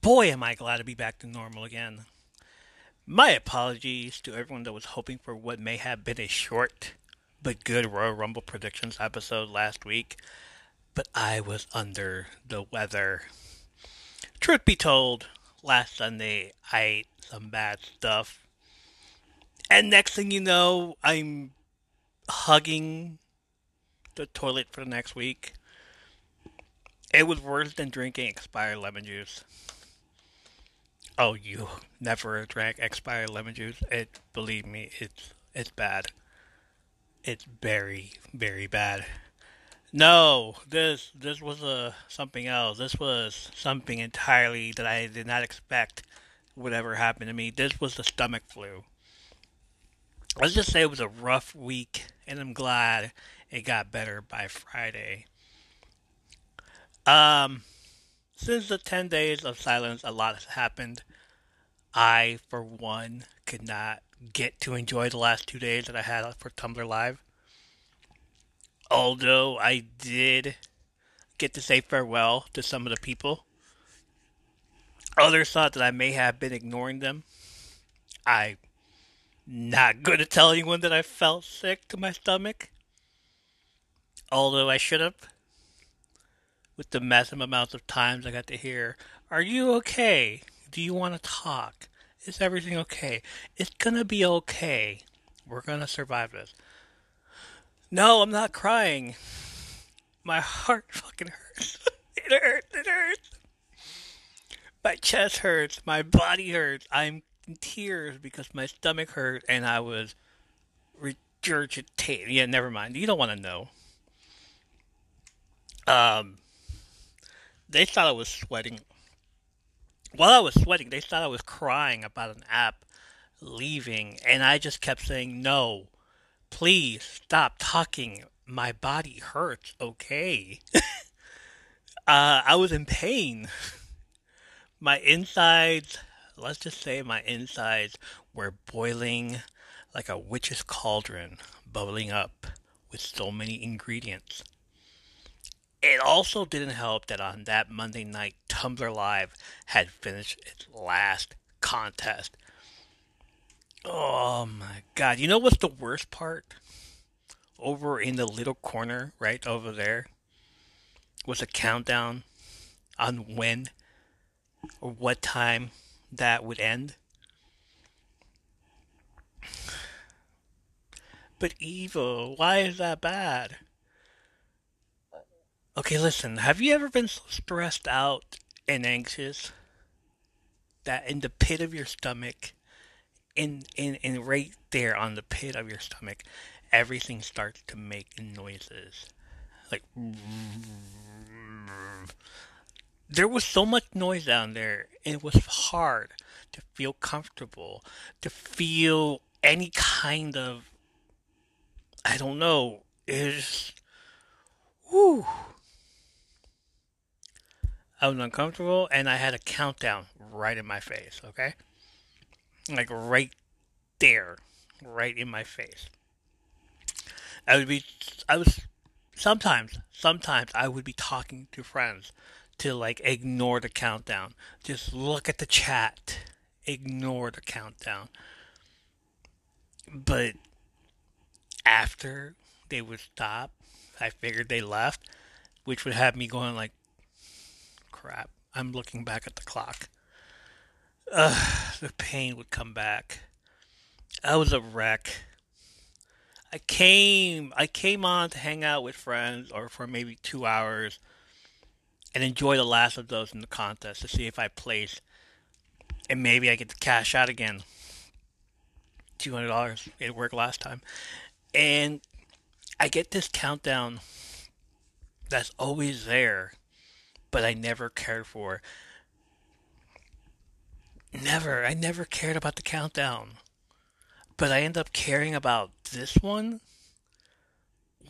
Boy, am I glad to be back to normal again. My apologies to everyone that was hoping for what may have been a short but good Royal Rumble predictions episode last week, but I was under the weather. Truth be told, last Sunday I ate some bad stuff. And next thing you know, I'm hugging the toilet for the next week. It was worse than drinking expired lemon juice. Oh, you never drank expired lemon juice? It, believe me, it's it's bad. It's very, very bad. No, this this was a something else. This was something entirely that I did not expect would ever happen to me. This was the stomach flu. Let's just say it was a rough week, and I'm glad it got better by Friday. Um, since the 10 days of silence, a lot has happened. I, for one, could not get to enjoy the last two days that I had for Tumblr Live. Although I did get to say farewell to some of the people. Others thought that I may have been ignoring them. I'm not going to tell anyone that I felt sick to my stomach. Although I should have with the massive amounts of times I got to hear, Are you okay? Do you want to talk? Is everything okay? It's gonna be okay. We're gonna survive this. No, I'm not crying. My heart fucking hurts. it hurts. It hurts. My chest hurts. My body hurts. I'm in tears because my stomach hurt and I was regurgitating. Yeah, never mind. You don't want to know. Um, they thought I was sweating. While I was sweating, they thought I was crying about an app leaving, and I just kept saying, no, please stop talking. My body hurts, okay? uh, I was in pain. My insides, let's just say my insides were boiling like a witch's cauldron, bubbling up with so many ingredients. It also didn't help that on that Monday night, Tumblr Live had finished its last contest. Oh my god. You know what's the worst part? Over in the little corner, right over there, was a countdown on when or what time that would end. But evil, why is that bad? Okay, listen, have you ever been so stressed out and anxious that in the pit of your stomach, in, in, in right there on the pit of your stomach, everything starts to make noises? Like, there was so much noise down there, it was hard to feel comfortable, to feel any kind of, I don't know, is, whoo I was uncomfortable and I had a countdown right in my face, okay? Like right there, right in my face. I would be, I was, sometimes, sometimes I would be talking to friends to like ignore the countdown. Just look at the chat, ignore the countdown. But after they would stop, I figured they left, which would have me going like, crap. I'm looking back at the clock. Ugh, the pain would come back. I was a wreck. I came I came on to hang out with friends or for maybe two hours and enjoy the last of those in the contest to see if I place and maybe I get to cash out again. Two hundred dollars. It worked last time. And I get this countdown that's always there but I never cared for. Never. I never cared about the countdown. But I end up caring about this one?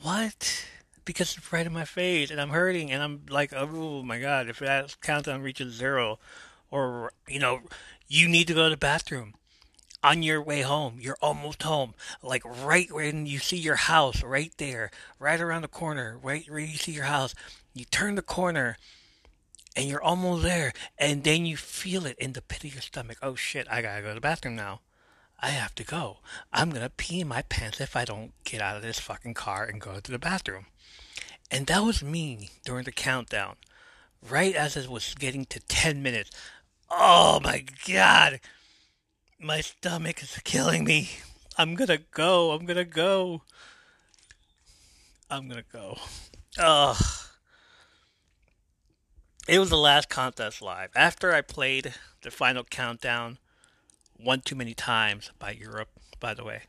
What? Because it's right in my face and I'm hurting and I'm like, oh my god, if that countdown reaches zero, or, you know, you need to go to the bathroom on your way home. You're almost home. Like right when you see your house, right there, right around the corner, right where you see your house. You turn the corner and you're almost there, and then you feel it in the pit of your stomach. Oh shit, I gotta go to the bathroom now. I have to go. I'm gonna pee in my pants if I don't get out of this fucking car and go to the bathroom. And that was me during the countdown. Right as it was getting to 10 minutes. Oh my god! My stomach is killing me. I'm gonna go. I'm gonna go. I'm gonna go. Ugh. It was the last contest live. After I played the final countdown one too many times by Europe, by the way,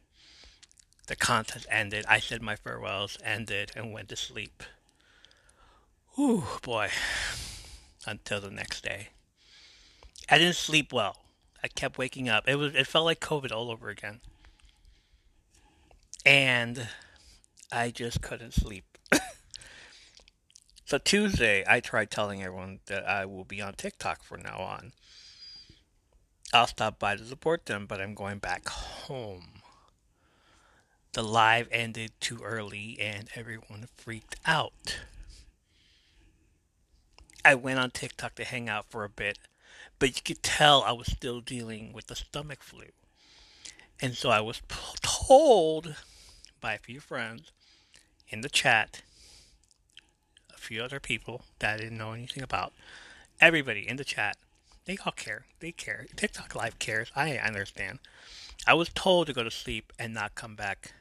the contest ended. I said my farewells, ended, and went to sleep. Whew, boy. Until the next day. I didn't sleep well. I kept waking up. It was it felt like COVID all over again. And I just couldn't sleep. So Tuesday, I tried telling everyone that I will be on TikTok from now on. I'll stop by to support them, but I'm going back home. The live ended too early and everyone freaked out. I went on TikTok to hang out for a bit, but you could tell I was still dealing with the stomach flu. And so I was told by a few friends in the chat, few other people that I didn't know anything about, everybody in the chat, they all care. They care. TikTok Live cares. I understand. I was told to go to sleep and not come back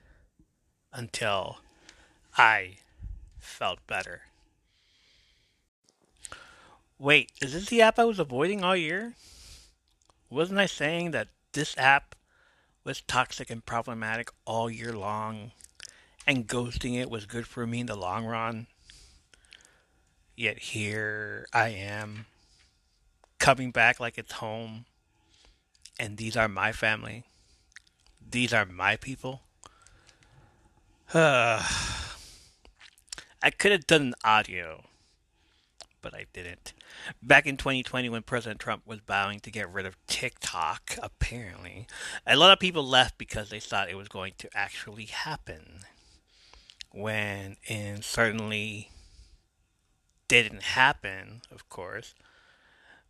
until I felt better. Wait, is this the app I was avoiding all year? Wasn't I saying that this app was toxic and problematic all year long, and ghosting it was good for me in the long run? Yet here I am, coming back like it's home, and these are my family. These are my people. I could have done an audio but I didn't. Back in 2020, when President Trump was vowing to get rid of TikTok, apparently, a lot of people left because they thought it was going to actually happen. When it certainly didn't happen, of course,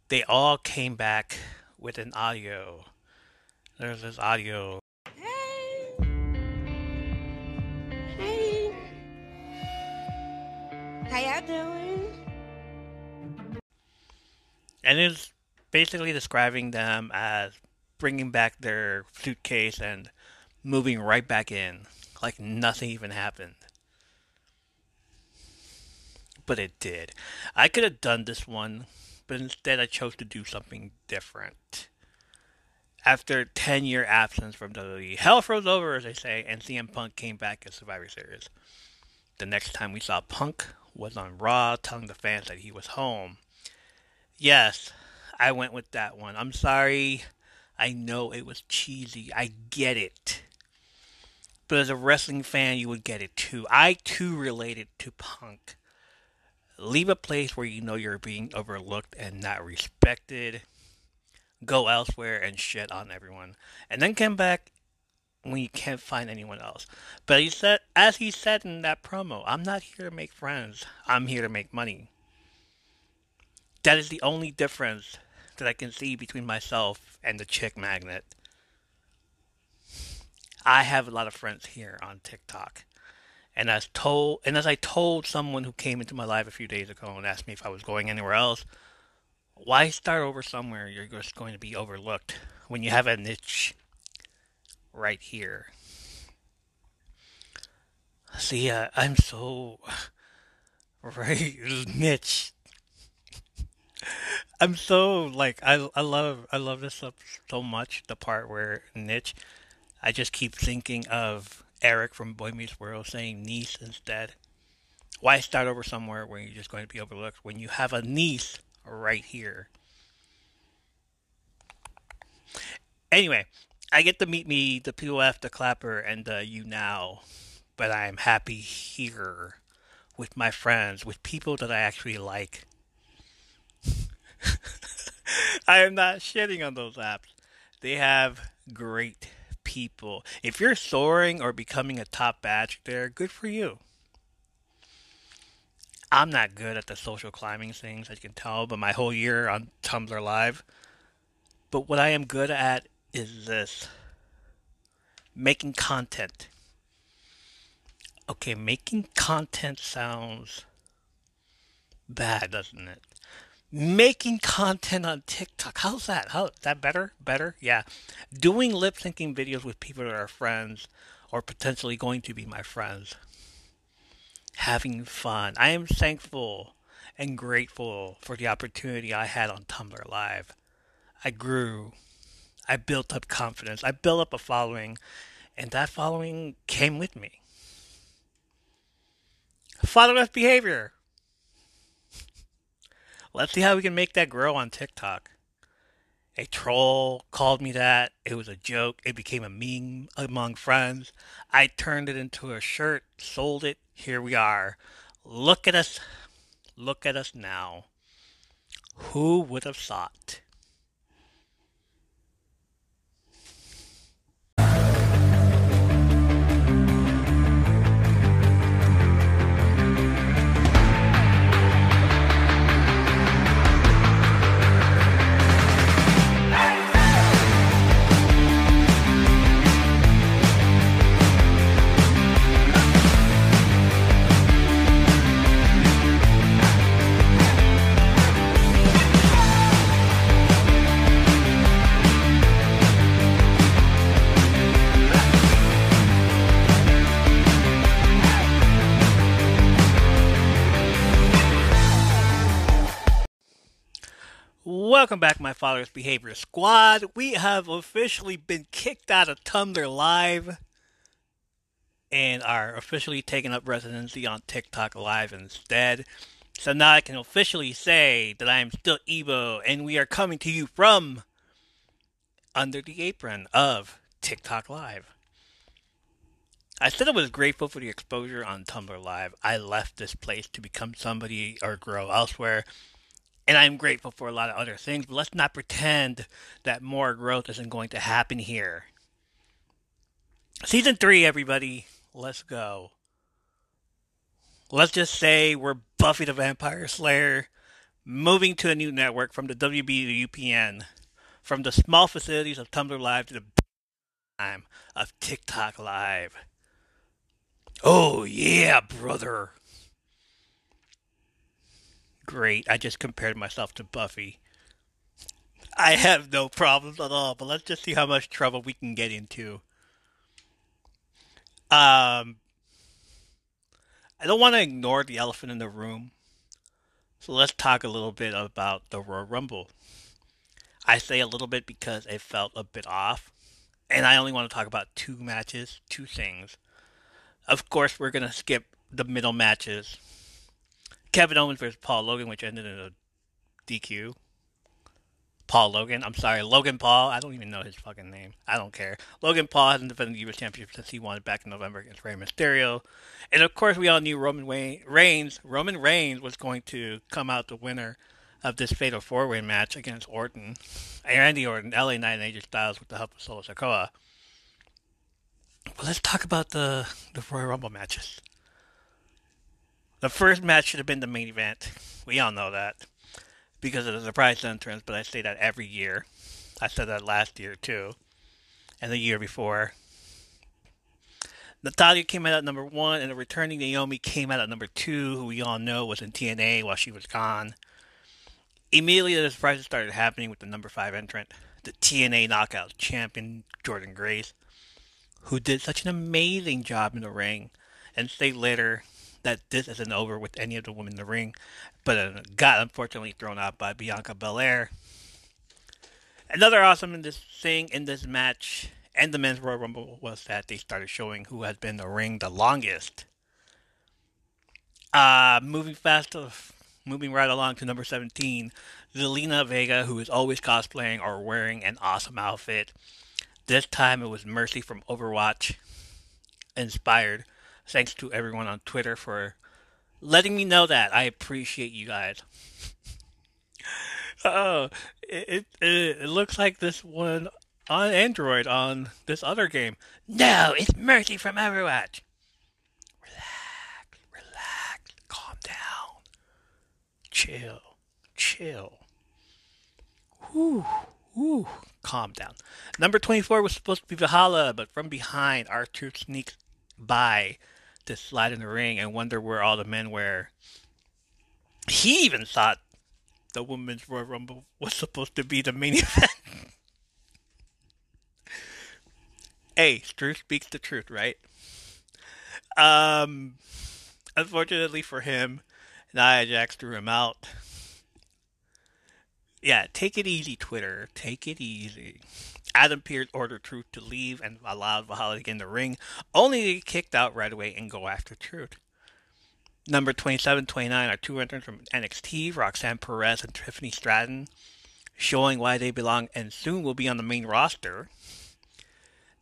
they all came back with an audio. There's this audio. Hey. Hey. How y'all doing? and it's basically describing them as bringing back their suitcase and moving right back in, like nothing even happened. But it did. I could have done this one, but instead I chose to do something different. After 10 year absence from WWE, hell froze over, as they say, and CM Punk came back as Survivor Series. The next time we saw Punk was on Raw, telling the fans that he was home. Yes, I went with that one. I'm sorry. I know it was cheesy. I get it. But as a wrestling fan, you would get it too. I too related to Punk. Leave a place where you know you're being overlooked and not respected. Go elsewhere and shit on everyone. And then come back when you can't find anyone else. But he said, as he said in that promo, I'm not here to make friends. I'm here to make money. That is the only difference that I can see between myself and the chick magnet. I have a lot of friends here on TikTok. And as told and as I told someone who came into my life a few days ago and asked me if I was going anywhere else, why start over somewhere you're just going to be overlooked when you have a niche right here? See, uh, I'm so right niche I'm so like I I love I love this so much. The part where niche, I just keep thinking of Eric from Boy Meets World saying niece instead. Why start over somewhere where you're just going to be overlooked when you have a niece right here? Anyway, I get to meet me, the POF, the Clapper, and the You Now, but I'm happy here with my friends, with people that I actually like. I am not shitting on those apps. They have great people. If you're soaring or becoming a top badge there, good for you. I'm not good at the social climbing things, as you can tell, but my whole year on Tumblr Live. But what I am good at is this making content. Okay, making content sounds bad, doesn't it? Making content on TikTok. How's that? How that better? Better? Yeah. Doing lip syncing videos with people that are friends or potentially going to be my friends. Having fun. I am thankful and grateful for the opportunity I had on Tumblr Live. I grew. I built up confidence. I built up a following, and that following came with me. Fatherless behavior. Let's see how we can make that grow on TikTok. A troll called me that. It was a joke. It became a meme among friends. I turned it into a shirt, sold it. Here we are. Look at us. Look at us now. Who would have thought? Welcome back, my Father's Behavior Squad. We have officially been kicked out of Tumblr Live and are officially taking up residency on TikTok Live instead. So now I can officially say that I am still Evo and we are coming to you from under the apron of TikTok Live. I said I was grateful for the exposure on Tumblr Live. I left this place to become somebody or grow elsewhere and I'm grateful for a lot of other things, but let's not pretend that more growth isn't going to happen here. Season 3, everybody, let's go. Let's just say we're Buffy the Vampire Slayer, moving to a new network from the WB to UPN, from the small facilities of Tumblr Live to the time of TikTok Live. Oh, yeah, brother great. I just compared myself to Buffy. I have no problems at all, but let's just see how much trouble we can get into. Um, I don't want to ignore the elephant in the room. So let's talk a little bit about the Royal Rumble. I say a little bit because it felt a bit off. And I only want to talk about two matches, two things. Of course, we're going to skip the middle matches Kevin Owens versus Paul Logan, which ended in a DQ. Paul Logan. I'm sorry, Logan Paul. I don't even know his fucking name. I don't care. Logan Paul hasn't defended the U.S. Championship since he won it back in November against Rey Mysterio. And of course, we all knew Roman Reigns. Roman Reigns was going to come out the winner of this fatal four-way match against Orton, Randy Orton, LA Knight, and AJ Styles with the help of Solo Sikoa. But let's talk about the the Royal Rumble matches. The first match should have been the main event. We all know that because of the surprise entrance, but I say that every year. I said that last year too, and the year before. Natalya came out at number one, and the returning Naomi came out at number two, who we all know was in TNA while she was gone. Immediately, the surprises started happening with the number five entrant, the TNA Knockout champion Jordynne Grace, who did such an amazing job in the ring, and say later that this isn't over with any of the women in the ring, but uh, got unfortunately thrown out by Bianca Belair. Another awesome in this thing in this match and the men's Royal Rumble was that they started showing who has been in the ring the longest. Uh, moving fast, moving right along to number 17, Zelina Vega, who is always cosplaying or wearing an awesome outfit. This time it was Mercy from Overwatch, inspired Thanks to everyone on Twitter for letting me know that. I appreciate you guys. oh, it, it, it looks like this one on Android on this other game. No, it's Mercy from Overwatch. Relax, relax, calm down. chill, chill. Whew, whew. Calm down. Number 24 was supposed to be Valhalla, but from behind, R-Truth sneaks by to slide in the ring and wonder where all the men were. He even thought the Women's Royal Rumble was supposed to be the main event. hey, truth speaks the truth, right? Um, unfortunately for him, Nia Jax threw him out. Yeah, take it easy, Twitter. Take it easy. Adam Pearce ordered Truth to leave and allowed Valhalla to get in the ring, only to get kicked out right away and go after Truth. Number 27 29 are two entrants from NXT, Roxanne Perez and Tiffany Stratton, showing why they belong and soon will be on the main roster.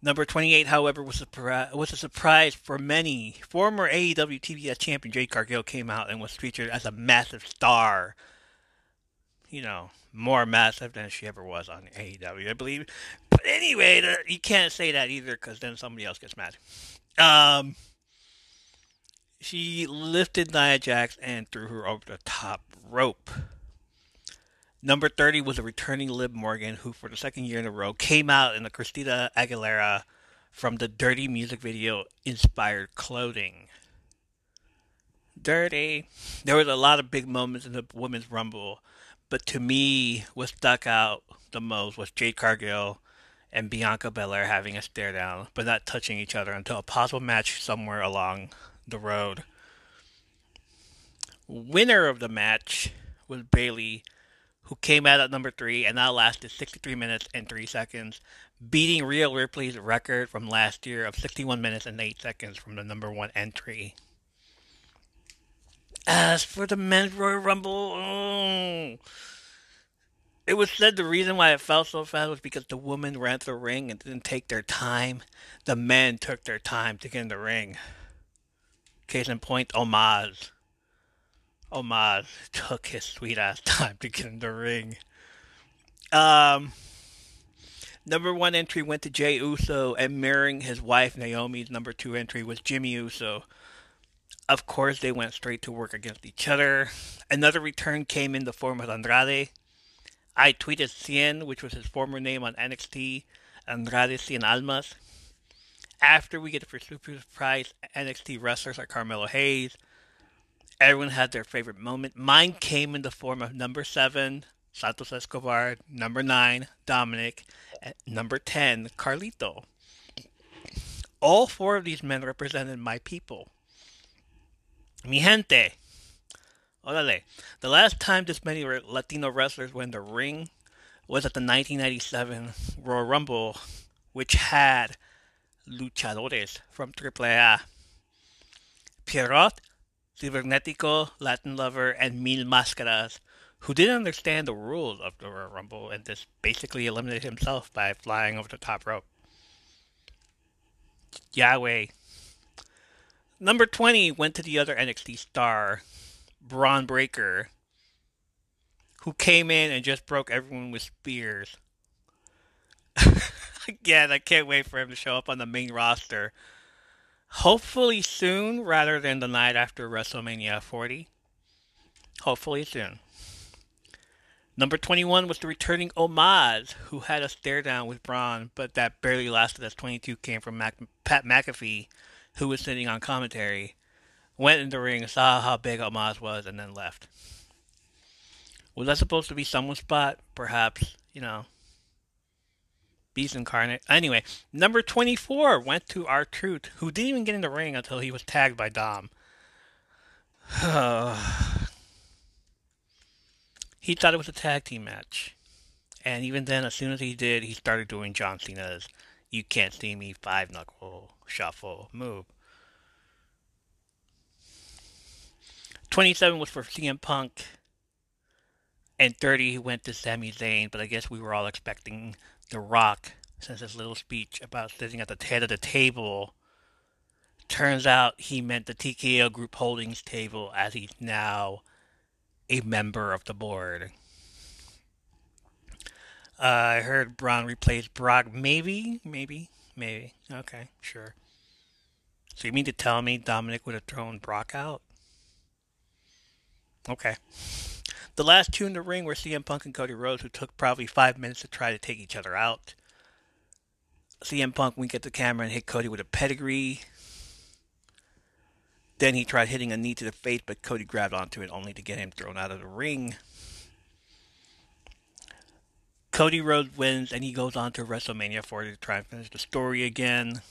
Number 28, however, was a, was a surprise for many. Former AEW TBS champion Jade Cargill came out and was featured as a massive star. You know, more massive than she ever was on AEW, I believe. But anyway, you can't say that either because then somebody else gets mad. Um, she lifted Nia Jax and threw her over the top rope. Number 30 was a returning Liv Morgan, who for the second year in a row came out in the Christina Aguilera from the Dirty music video inspired clothing. Dirty. There was a lot of big moments in the Women's Rumble, but to me, what stuck out the most was Jade Cargill and Bianca Belair having a stare down, but not touching each other until a possible match somewhere along the road. Winner of the match was Bayley who came out at number three and now lasted 63 minutes and 3 seconds, beating Rhea Ripley's record from last year of 61 minutes and 8 seconds from the number one entry. As for the men's Royal Rumble, oh, it was said the reason why it fell so fast was because the women ran to the ring and didn't take their time. The men took their time to get in the ring. Case in point, Omos. Omos took his sweet ass time to get in the ring. Um, number one entry went to Jey Uso, and mirroring his wife Naomi's number two entry was Jimmy Uso. Of course, they went straight to work against each other. Another return came in the form of Andrade. I tweeted Cien, which was his former name on NXT, Andrade Cien Almas. After we get the first super surprise NXT wrestlers like Carmelo Hayes, Everyone had their favorite moment. Mine came in the form of number seven, Santos Escobar, number nine, Dominik, and number ten, Carlito. All four of these men represented my people. Mi gente. Orale. The last time this many Latino wrestlers were in the ring was at the 1997 Royal Rumble, which had luchadores from AAA. Pierrot, Cibernetico, Latin Lover, and Mil Máscaras, who didn't understand the rules of the Royal Rumble and just basically eliminated himself by flying over the top rope. Yahweh. Number 20 went to the other NXT star, Bron Breakker, who came in and just broke everyone with spears. Again, I can't wait for him to show up on the main roster Hopefully soon rather than the night after WrestleMania 40. Hopefully soon. Number 21 was the returning Omos, who had a stare down with Bron, but that barely lasted as 22 came from Mac- Pat McAfee, who was sitting on commentary, went in the ring, saw how big Omos was, and then left. Was that supposed to be someone's spot? Perhaps, you know, Beast Incarnate. Anyway, number 24 went to R-Truth, who didn't even get in the ring until he was tagged by Dom. he thought it was a tag team match. And even then, as soon as he did, he started doing John Cena's You Can't See Me five knuckle shuffle move. 27 was for CM Punk. And 30 went to Sami Zayn, but I guess we were all expecting the Rock since his little speech about sitting at the head of the table. Turns out he meant the TKO Group Holdings table as he's now a member of the board. Uh, I heard Bron replace Brock. Maybe, maybe, maybe. Okay, sure. So you mean to tell me Dominik would have thrown Brock out? Okay. The last two in the ring were CM Punk and Cody Rhodes, who took probably five minutes to try to take each other out. CM Punk winked at the camera and hit Cody with a pedigree. Then he tried hitting a knee to the face, but Cody grabbed onto it only to get him thrown out of the ring. Cody Rhodes wins and he goes on to WrestleMania 40 to try and finish the story again.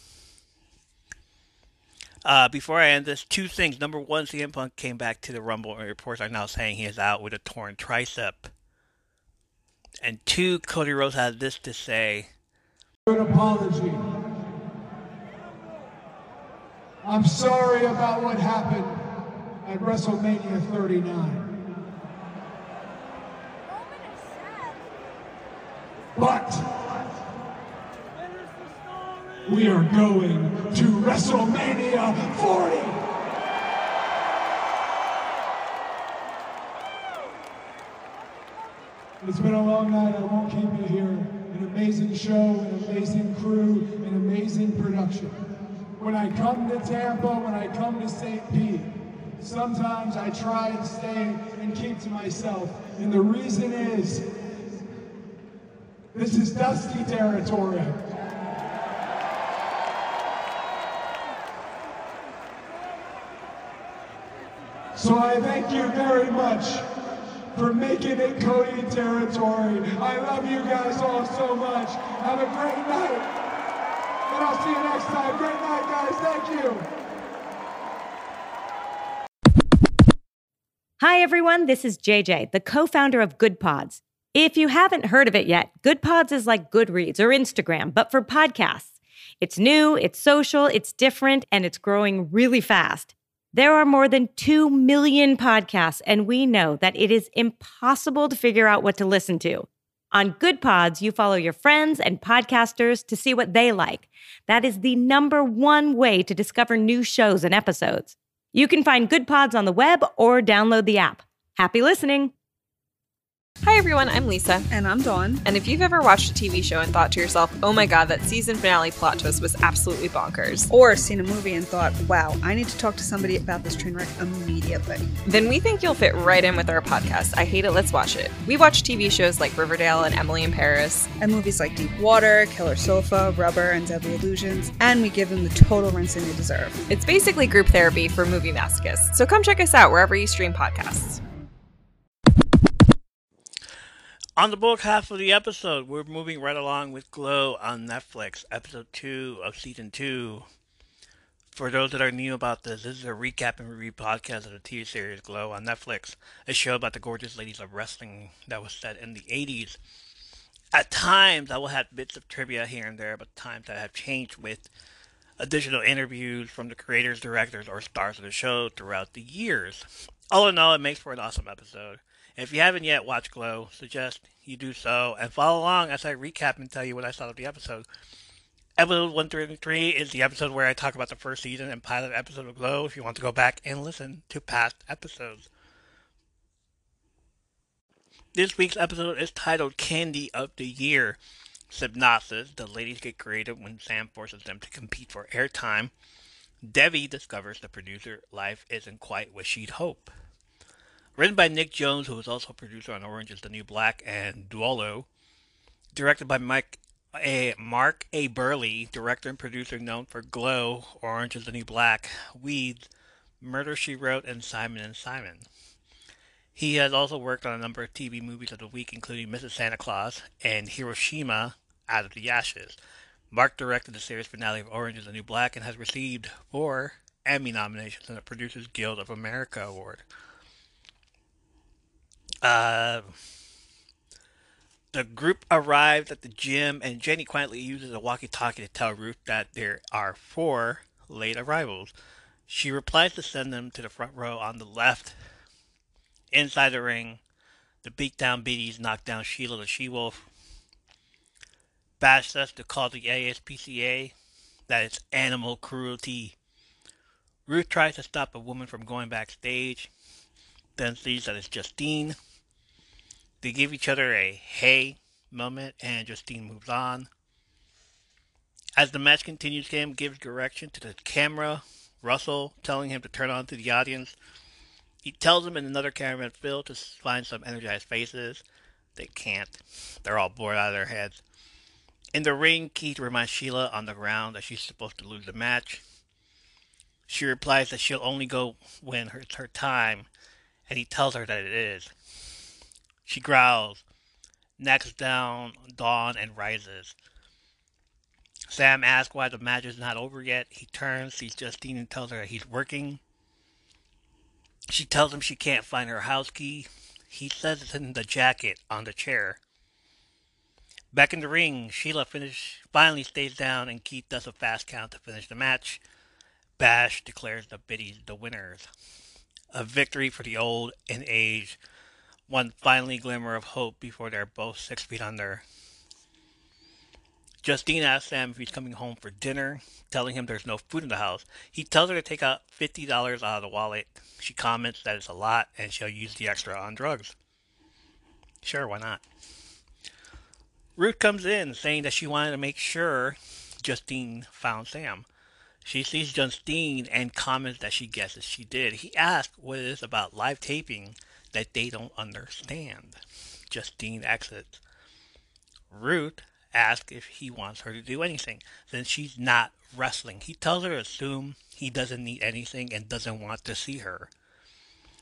Uh, before I end this, two things. Number one, CM Punk came back to the Rumble, and reports are now saying he is out with a torn tricep. And two, Cody Rhodes had this to say. An apology. I'm sorry about what happened at WrestleMania 39. But we are going to WrestleMania 40. It's been a long night. I won't keep you here. An amazing show, an amazing crew, an amazing production. When I come to Tampa, when I come to St. Pete, sometimes I try and stay and keep to myself. And the reason is, this is dusty territory. So I thank you very much for making it Cody territory. I love you guys all so much. Have a great night. And I'll see you next time. Great night, guys. Thank you. Hi, everyone. This is JJ, the co founder of Goodpods. If you haven't heard of it yet, Goodpods is like Goodreads or Instagram, but for podcasts. It's new, it's social, it's different, and it's growing really fast. There are more than 2 million podcasts, and we know that it is impossible to figure out what to listen to. On Goodpods, you follow your friends and podcasters to see what they like. That is the number one way to discover new shows and episodes. You can find Goodpods on the web or download the app. Happy listening! Hi everyone, I'm Lisa. And I'm Dawn. And if you've ever watched a TV show and thought to yourself, oh my god, that season finale plot twist was absolutely bonkers, Or seen a movie and thought, wow, I need to talk to somebody about this train wreck immediately. then we think you'll fit right in with our podcast, I Hate It, Let's Watch It. We watch TV shows like Riverdale and Emily in Paris. And movies like Deep Water, Killer Sofa, Rubber, and Deadly Illusions, and we give them the total rinsing they deserve. It's basically group therapy for movie masochists, so come check us out wherever you stream podcasts. On the book half of the episode, we're moving right along with Glow on Netflix, episode 2 of season 2. For those that are new about this, this is a recap and review podcast of the TV series Glow on Netflix, a show about the gorgeous ladies of wrestling that was set in the 80s. At times, I will have bits of trivia here and there, but times that have changed with additional interviews from the creators, directors, or stars of the show throughout the years. All in all, it makes for an awesome episode. If you haven't yet watched Glow, suggest you do so and follow along as I recap and tell you what I thought of the episode. Episode 133 is the episode where I talk about the first season and pilot episode of Glow if you want to go back and listen to past episodes. This week's episode is titled Candy of the Year. Synopsis The ladies get creative when Sam forces them to compete for airtime. Debbie discovers the producer life isn't quite what she'd hoped. Written by Nick Jones, who was also a producer on Orange is the New Black and Duolo. Directed by Mike a Mark A. Burley, director and producer known for Glow, Orange is the New Black, Weeds, Murder She Wrote, and Simon and Simon. He has also worked on a number of TV movies of the week, including Mrs. Santa Claus and Hiroshima Out of the Ashes. Mark directed the series finale of Orange is the New Black and has received four Emmy nominations and the Producers Guild of America Award. Uh, the group arrives at the gym, and Jenny quietly uses a walkie talkie to tell Ruth that there are four late arrivals. She replies to send them to the front row on the left. Inside the ring, the beatdown biddies knock down Sheila the She Wolf. Bash says to call the ASPCA that it's animal cruelty. Ruth tries to stop a woman from going backstage, then sees that it's Justine. They give each other a hey moment, and Justine moves on. As the match continues, Cam gives direction to the camera, Russell telling him to turn on to the audience. He tells him in another cameraman Phil to find some energized faces. They can't. They're all bored out of their heads. In the ring, Keith reminds Sheila on the ground that she's supposed to lose the match. She replies that she'll only go when it's her time, and he tells her that it is. She growls, knocks down Dawn, and rises. Sam asks why the match is not over yet. He turns, sees Justine, and tells her he's working. She tells him she can't find her house key. He says it's in the jacket on the chair. Back in the ring, Sheila finish, finally stays down and Keith does a fast count to finish the match. Bash declares the biddies the winners. A victory for the old and age. One finally glimmer of hope before they're both six feet under. Justine asks Sam if he's coming home for dinner, telling him there's no food in the house. He tells her to take out $50 out of the wallet. She comments that it's a lot and she'll use the extra on drugs. Sure, why not? Ruth comes in saying that she wanted to make sure Justine found Sam. She sees Justine and comments that she guesses she did. He asks what it is about live taping that they don't understand. Justine exits. Ruth asks if he wants her to do anything, since she's not wrestling. He tells her to assume he doesn't need anything and doesn't want to see her.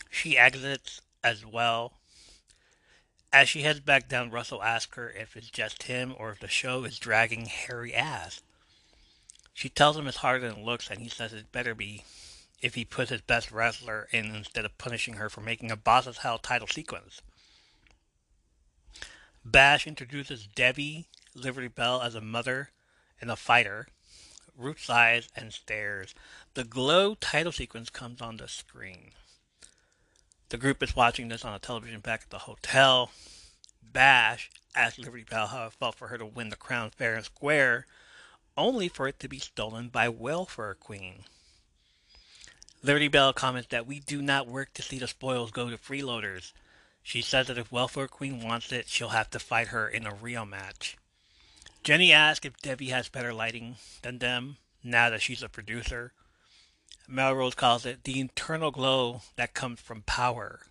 She exits as well. As she heads back down, Russell asks her if it's just him or if the show is dragging hairy ass. She tells him it's harder than it looks, and he says it better be if he puts his best wrestler in instead of punishing her for making a Boss Hell title sequence. Bash introduces Debbie Liberty Bell as a mother and a fighter. Ruth sighs and stares. The glow title sequence comes on the screen. The group is watching this on a television back at the hotel. Bash asks Liberty Bell how it felt for her to win the crown fair and square, only for it to be stolen by Welfare Queen. Liberty Bell comments that we do not work to see the spoils go to freeloaders. She says that if Welfare Queen wants it, she'll have to fight her in a real match. Jenny asks if Debbie has better lighting than them now that she's a producer. Melrose calls it the internal glow that comes from power.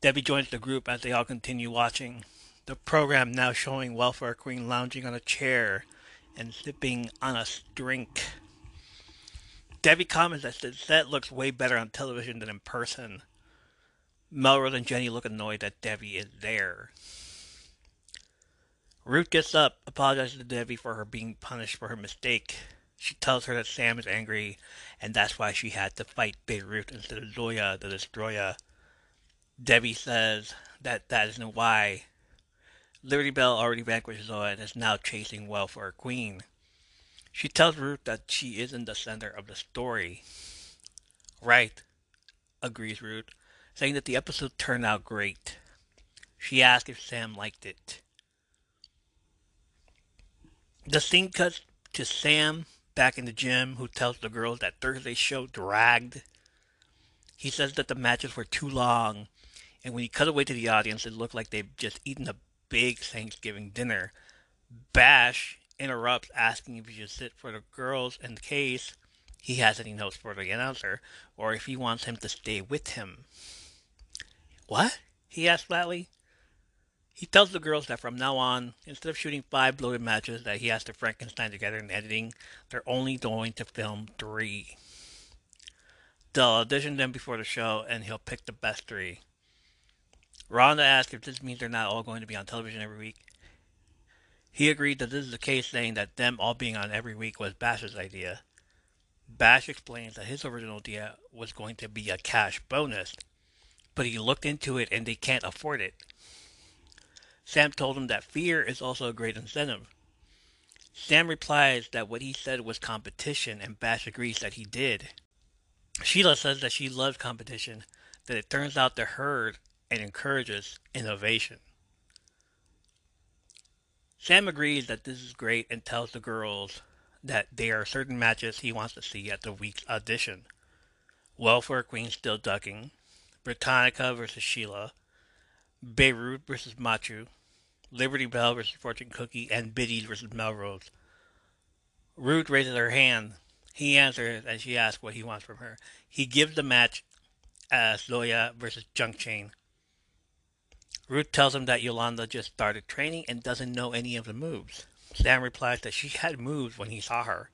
Debbie joins the group as they all continue watching. The program now showing Welfare Queen lounging on a chair and sipping on a drink. Debbie comments that the set looks way better on television than in person. Melrose and Jenny look annoyed that Debbie is there. Ruth gets up, apologizes to Debbie for her being punished for her mistake. She tells her that Sam is angry, and that's why she had to fight Beirut instead of Zoya the Destroyer. Debbie says that that isn't why. Liberty Bell already vanquished Zoya and is now chasing Welfare Queen. She tells Ruth that she isn't the center of the story. Right, agrees Ruth, saying that the episode turned out great. She asks if Sam liked it. The scene cuts to Sam back in the gym, who tells the girls that Thursday's show dragged. He says that the matches were too long, and when he cut away to the audience, it looked like they'd just eaten a big Thanksgiving dinner. Bash interrupts, asking if he should sit for the girls in case he has any notes for the announcer, or if he wants him to stay with him. What? he asks flatly. He tells the girls that from now on, instead of shooting five bloated matches that he has to Frankenstein together in editing, they're only going to film three. They'll audition them before the show, and he'll pick the best three. Rhonda asks if this means they're not all going to be on television every week. He agreed that this is the case, saying that them all being on every week was Bash's idea. Bash explains that his original idea was going to be a cash bonus, but he looked into it and they can't afford it. Sam told him that fear is also a great incentive. Sam replies that what he said was competition, and Bash agrees that he did. Sheila says that she loves competition, that it turns out to herd and encourages innovation. Sam agrees that this is great and tells the girls that there are certain matches he wants to see at the week's audition. Welfare Queen still ducking, Britannica versus Sheila, Beirut versus Machu, Liberty Bell versus Fortune Cookie, and Biddies versus Melrose. Ruth raises her hand. He answers and she asks what he wants from her. He gives the match as Zoya versus Junk Chain. Ruth tells him that Yolanda just started training and doesn't know any of the moves. Sam replies that she had moves when he saw her.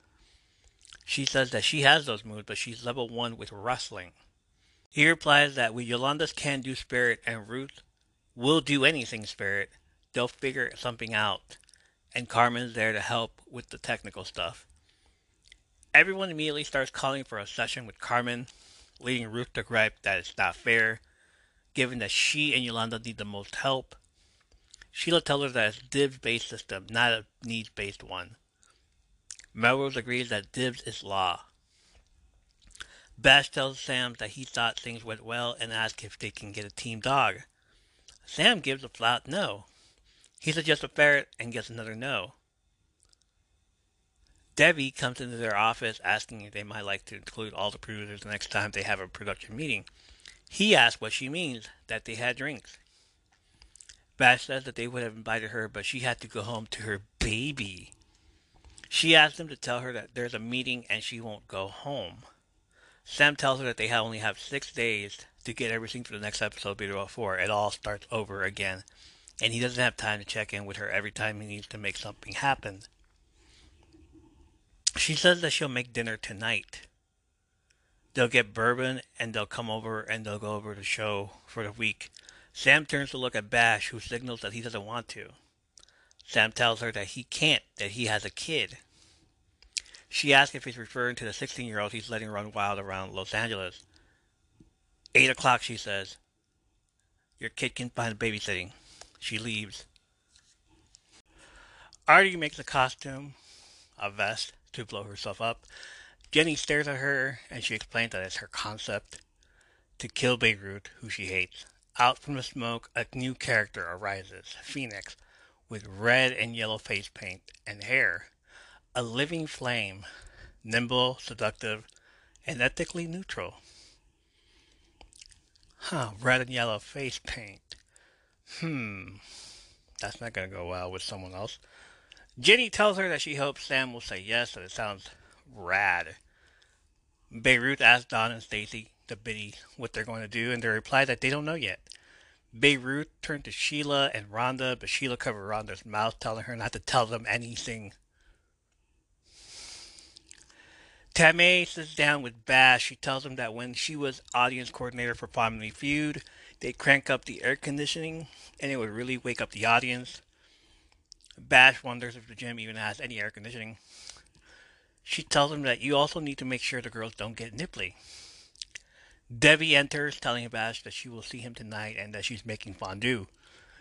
She says that she has those moves, but she's level 1 with wrestling. He replies that with Yolanda's can do spirit and Ruth will do anything spirit, they'll figure something out. And Carmen's there to help with the technical stuff. Everyone immediately starts calling for a session with Carmen, leading Ruth to gripe that it's not fair given that she and Yolanda need the most help. Sheila tells her that it's Dibs based system, not a needs based one. Melrose agrees that Div's is law. Bash tells Sam that he thought things went well and asks if they can get a team dog. Sam gives a flat no. He suggests a ferret and gets another no. Debbie comes into their office asking if they might like to include all the producers the next time they have a production meeting. He asks what she means that they had drinks. Bash says that they would have invited her, but she had to go home to her baby. She asks them to tell her that there's a meeting and she won't go home. Sam tells her that they only have six days to get everything for the next episode before it all starts over again, and he doesn't have time to check in with her every time he needs to make something happen. She says that she'll make dinner tonight they'll get bourbon and they'll come over and they'll go over the show for the week. Sam turns to look at Bash, who signals that he doesn't want to. Sam tells her that he can't, that he has a kid. She asks if he's referring to the 16 year old he's letting run wild around Los Angeles. Eight o'clock, she says. Your kid can find babysitting. She leaves. Arthie makes a costume, a vest, to blow herself up. Jenny stares at her and she explains that it's her concept to kill Beirut, who she hates. Out from the smoke, a new character arises, Phoenix, with red and yellow face paint and hair. A living flame, nimble, seductive, and ethically neutral. Huh, red and yellow face paint. Hmm, that's not going to go well with someone else. Jenny tells her that she hopes Sam will say yes, that it sounds rad. Beirut asked Dawn and Stacey, the biddy, what they're going to do, and they reply that they don't know yet. Beirut turned to Sheila and Rhonda, but Sheila covered Rhonda's mouth, telling her not to tell them anything. Tammy sits down with Bash. She tells him that when she was audience coordinator for Family Feud, they'd crank up the air conditioning, and it would really wake up the audience. Bash wonders if the gym even has any air conditioning. She tells him that you also need to make sure the girls don't get nipply. Debbie enters, telling Bash that she will see him tonight and that she's making fondue.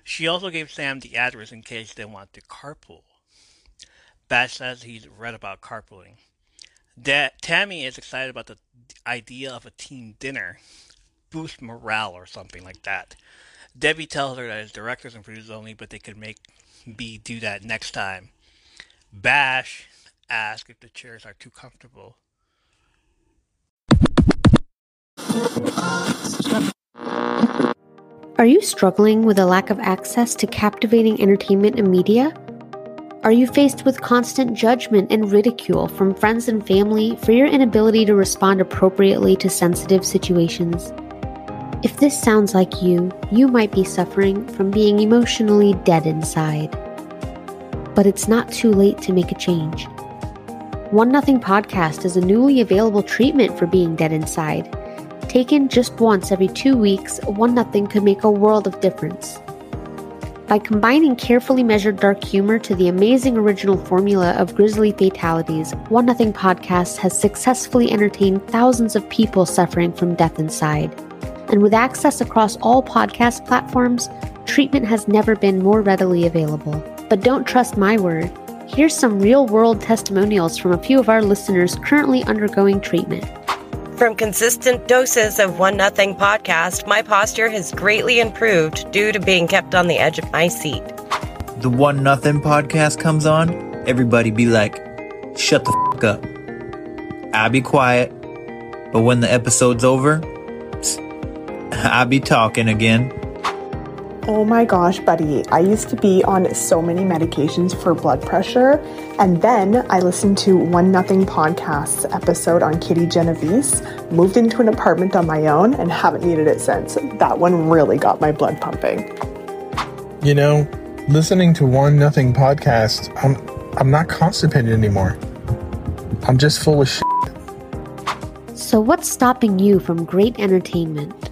She also gave Sam the address in case they want to carpool. Bash says he's read about carpooling. Da- Tammy is excited about the idea of a team dinner, boost morale or something like that. Debbie tells her that it's directors and producers only, but they could make B do that next time. Bash ask if the chairs are too comfortable. Are you struggling with a lack of access to captivating entertainment and media? Are you faced with constant judgment and ridicule from friends and family for your inability to respond appropriately to sensitive situations? If this sounds like you, you might be suffering from being emotionally dead inside. But it's not too late to make a change. One Nothing Podcast is a newly available treatment for being dead inside. Taken just once every two weeks, One Nothing could make a world of difference. By combining carefully measured dark humor to the amazing original formula of grisly fatalities, One Nothing Podcast has successfully entertained thousands of people suffering from death inside. And with access across all podcast platforms, treatment has never been more readily available. But don't trust my word. Here's some real world testimonials from a few of our listeners currently undergoing treatment. From consistent doses of One Nothing podcast, my posture has greatly improved due to being kept on the edge of my seat. The One Nothing podcast comes on, everybody be like, shut the fuck up. I'll be quiet, but when the episode's over, I'll be talking again. Oh my gosh, buddy. I used to be on so many medications for blood pressure. And then I listened to One Nothing Podcast's episode on Kitty Genovese, moved into an apartment on my own, and haven't needed it since. That one really got my blood pumping. You know, listening to One Nothing Podcast, I'm, I'm not constipated anymore. I'm just full of shit. So, what's stopping you from great entertainment?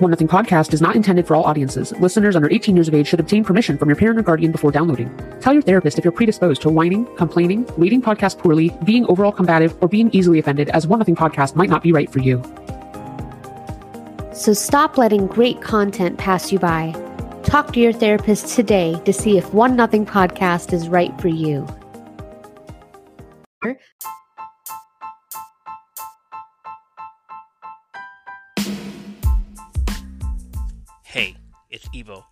One Nothing Podcast is not intended for all audiences. Listeners under 18 years of age should obtain permission from your parent or guardian before downloading. Tell your therapist if you're predisposed to whining, complaining, reading podcasts poorly, being overall combative, or being easily offended, as One Nothing Podcast might not be right for you. So, stop letting great content pass you by. Talk to your therapist today to see if One Nothing Podcast is right for you. Hey, it's Evo.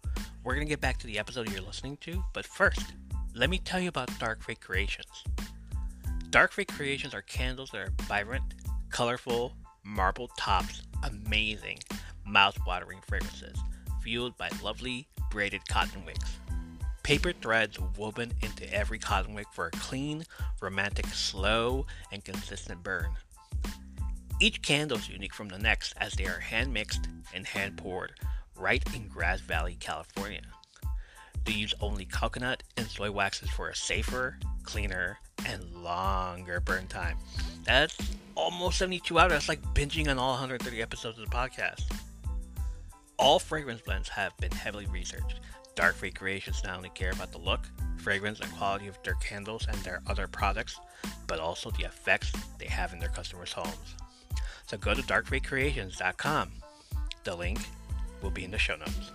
We're going to get back to the episode you're listening to, but first, let me tell you about Dark Fae Creations. Dark Fae Creations are candles that are vibrant, colorful, marble tops, amazing, mouth-watering fragrances, fueled by lovely braided cotton wicks. Paper threads woven into every cotton wick for a clean, romantic, slow, and consistent burn. Each candle is unique from the next as they are hand mixed and hand poured right in Grass Valley, California. They use only coconut and soy waxes for a safer, cleaner, and longer burn time. That's almost 72 hours. That's like binging on all 130 episodes of the podcast. All fragrance blends have been heavily researched. Dark Fae Creations not only care about the look, fragrance, and quality of their candles and their other products, but also the effects they have in their customers' homes. So go to darkfaecreations.com. The link will be in the show notes.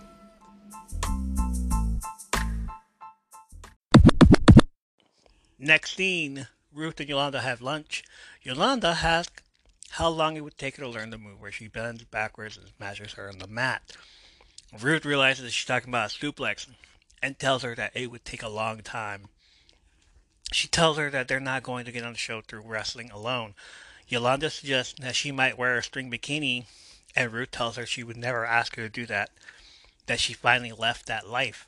Next scene Ruth and Yolanda have lunch. Yolanda asks how long it would take her to learn the move where she bends backwards and smashes her on the mat. Ruth realizes she's talking about a suplex and tells her that it would take a long time. She tells her that they're not going to get on the show through wrestling alone. Yolanda suggests that she might wear a string bikini, and Ruth tells her she would never ask her to do that, that she finally left that life.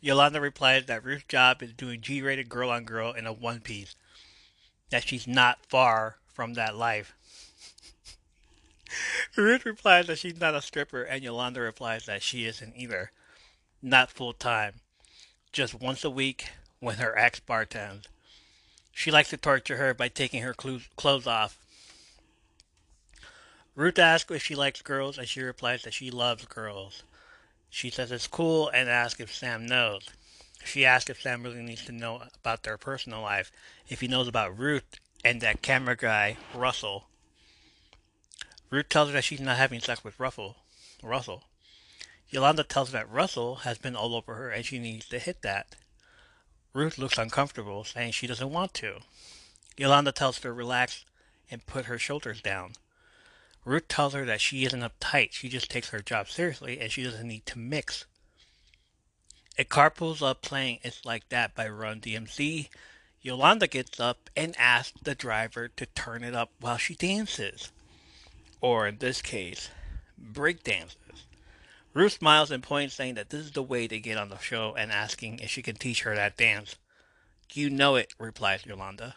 Yolanda replies that Ruth's job is doing G rated girl on girl in a one piece, that she's not far from that life. Ruth replies that she's not a stripper, and Yolanda replies that she isn't either. Not full time. Just once a week when her ex bartends. She likes to torture her by taking her clothes off. Ruth asks if she likes girls, and she replies that she loves girls. She says it's cool and asks if Sam knows. She asks if Sam really needs to know about their personal life, if he knows about Ruth and that camera guy, Russell. Ruth tells her that she's not having sex with Russell. Russell. Yolanda tells her that Russell has been all over her and she needs to hit that. Ruth looks uncomfortable, saying she doesn't want to. Yolanda tells her to relax and put her shoulders down. Ruth tells her that she isn't uptight, she just takes her job seriously and she doesn't need to mix. A car pulls up playing It's Like That by Run DMC. Yolanda gets up and asks the driver to turn it up while she dances. Or in this case, break dances. Ruth smiles and points, saying that this is the way to get on the show and asking if she can teach her that dance. You know it, replies Yolanda.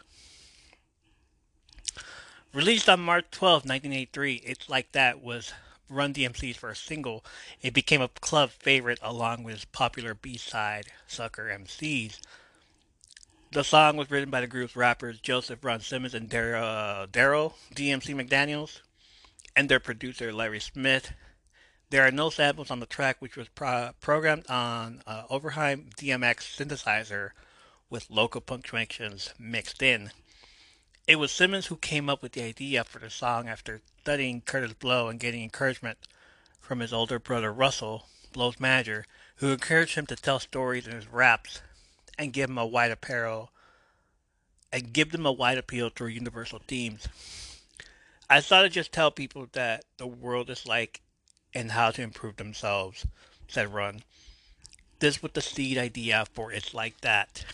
Released on March 12, 1983, It's Like That was Run DMC's first single. It became a club favorite along with his popular B-side, Sucker MCs. The song was written by the group's rappers Joseph Run Simmons and Daryl DMC McDaniels, and their producer Larry Smith. There are no samples on the track, which was pro- programmed on uh, Oberheim DMX synthesizer with local punctuations mixed in. It was Simmons who came up with the idea for the song after studying Kurtis Blow and getting encouragement from his older brother Russell, Blow's manager, who encouraged him to tell stories in his raps and give him a wide apparel and give them a wide appeal through universal themes. I thought I'd just tell people that the world is like and how to improve themselves, said Run. This was the seed idea for It's Like That.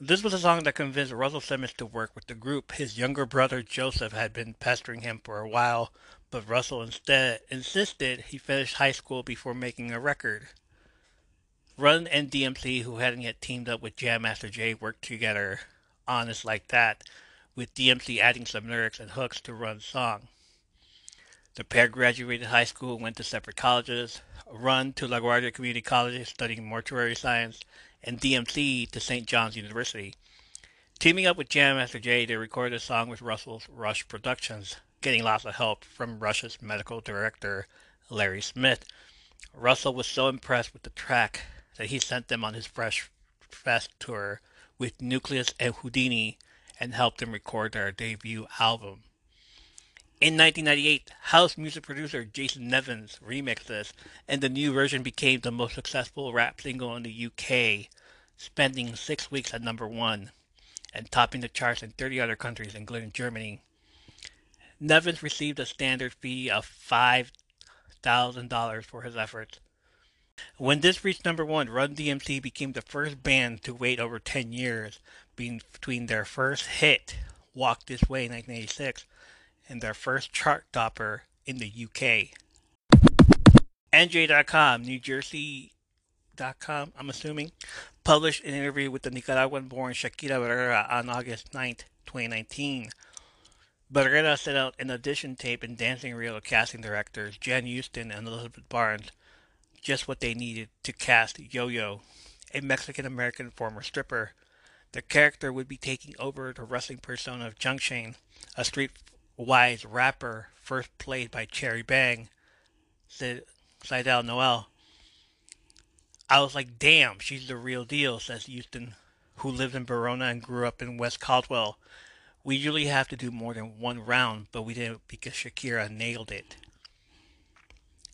This was a song that convinced Russell Simmons to work with the group. His younger brother Joseph had been pestering him for a while, but Russell instead insisted he finish high school before making a record. Run and DMC, who hadn't yet teamed up with Jam Master Jay, worked together on It's Like That, with DMC adding some lyrics and hooks to Run's song. The pair graduated high school and went to separate colleges. Run to LaGuardia Community College studying mortuary science, and DMC to St. John's University. Teaming up with Jam Master Jay, they recorded a song with Russell's Rush Productions, getting lots of help from Rush's medical director, Larry Smith. Russell was so impressed with the track that he sent them on his Fresh Fest tour with Newcleus and Whodini and helped them record their debut album. In 1998, house music producer Jason Nevins remixed this, and the new version became the most successful rap single in the UK, spending six weeks at number one and topping the charts in 30 other countries, including Germany. Nevins received a standard fee of $5,000 for his efforts. When this reached number one, Run DMC became the first band to wait over 10 years between their first hit, Walk This Way in 1986, and their first chart topper in the UK. NJ.com, New Jersey.com, I'm assuming, published an interview with the Nicaraguan born Shakira Barrera on August 9th, 2019. Barrera set out an audition tape and dancing reel of casting directors Jan Euston and Elizabeth Barnes just what they needed to cast Yo Yo, a Mexican American former stripper. The character would be taking over the wrestling persona of Junkchain, a streetwise rapper first played by Cherry Bang, said Sydelle Noel. I was like, damn, she's the real deal, says Euston, who lived in Verona and grew up in West Caldwell. We usually have to do more than one round, but we didn't because Shakira nailed it.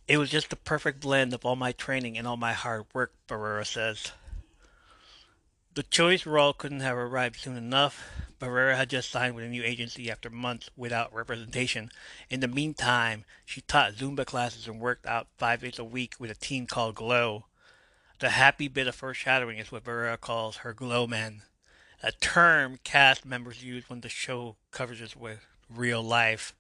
It was just the perfect blend of all my training and all my hard work, Barrera says. The choice role couldn't have arrived soon enough. Barrera had just signed with a new agency after months without representation. In the meantime, she taught Zumba classes and worked out five days a week with a team called Glow. The happy bit of foreshadowing is what Barrera calls her Glow Men, a term cast members use when the show covers with real life.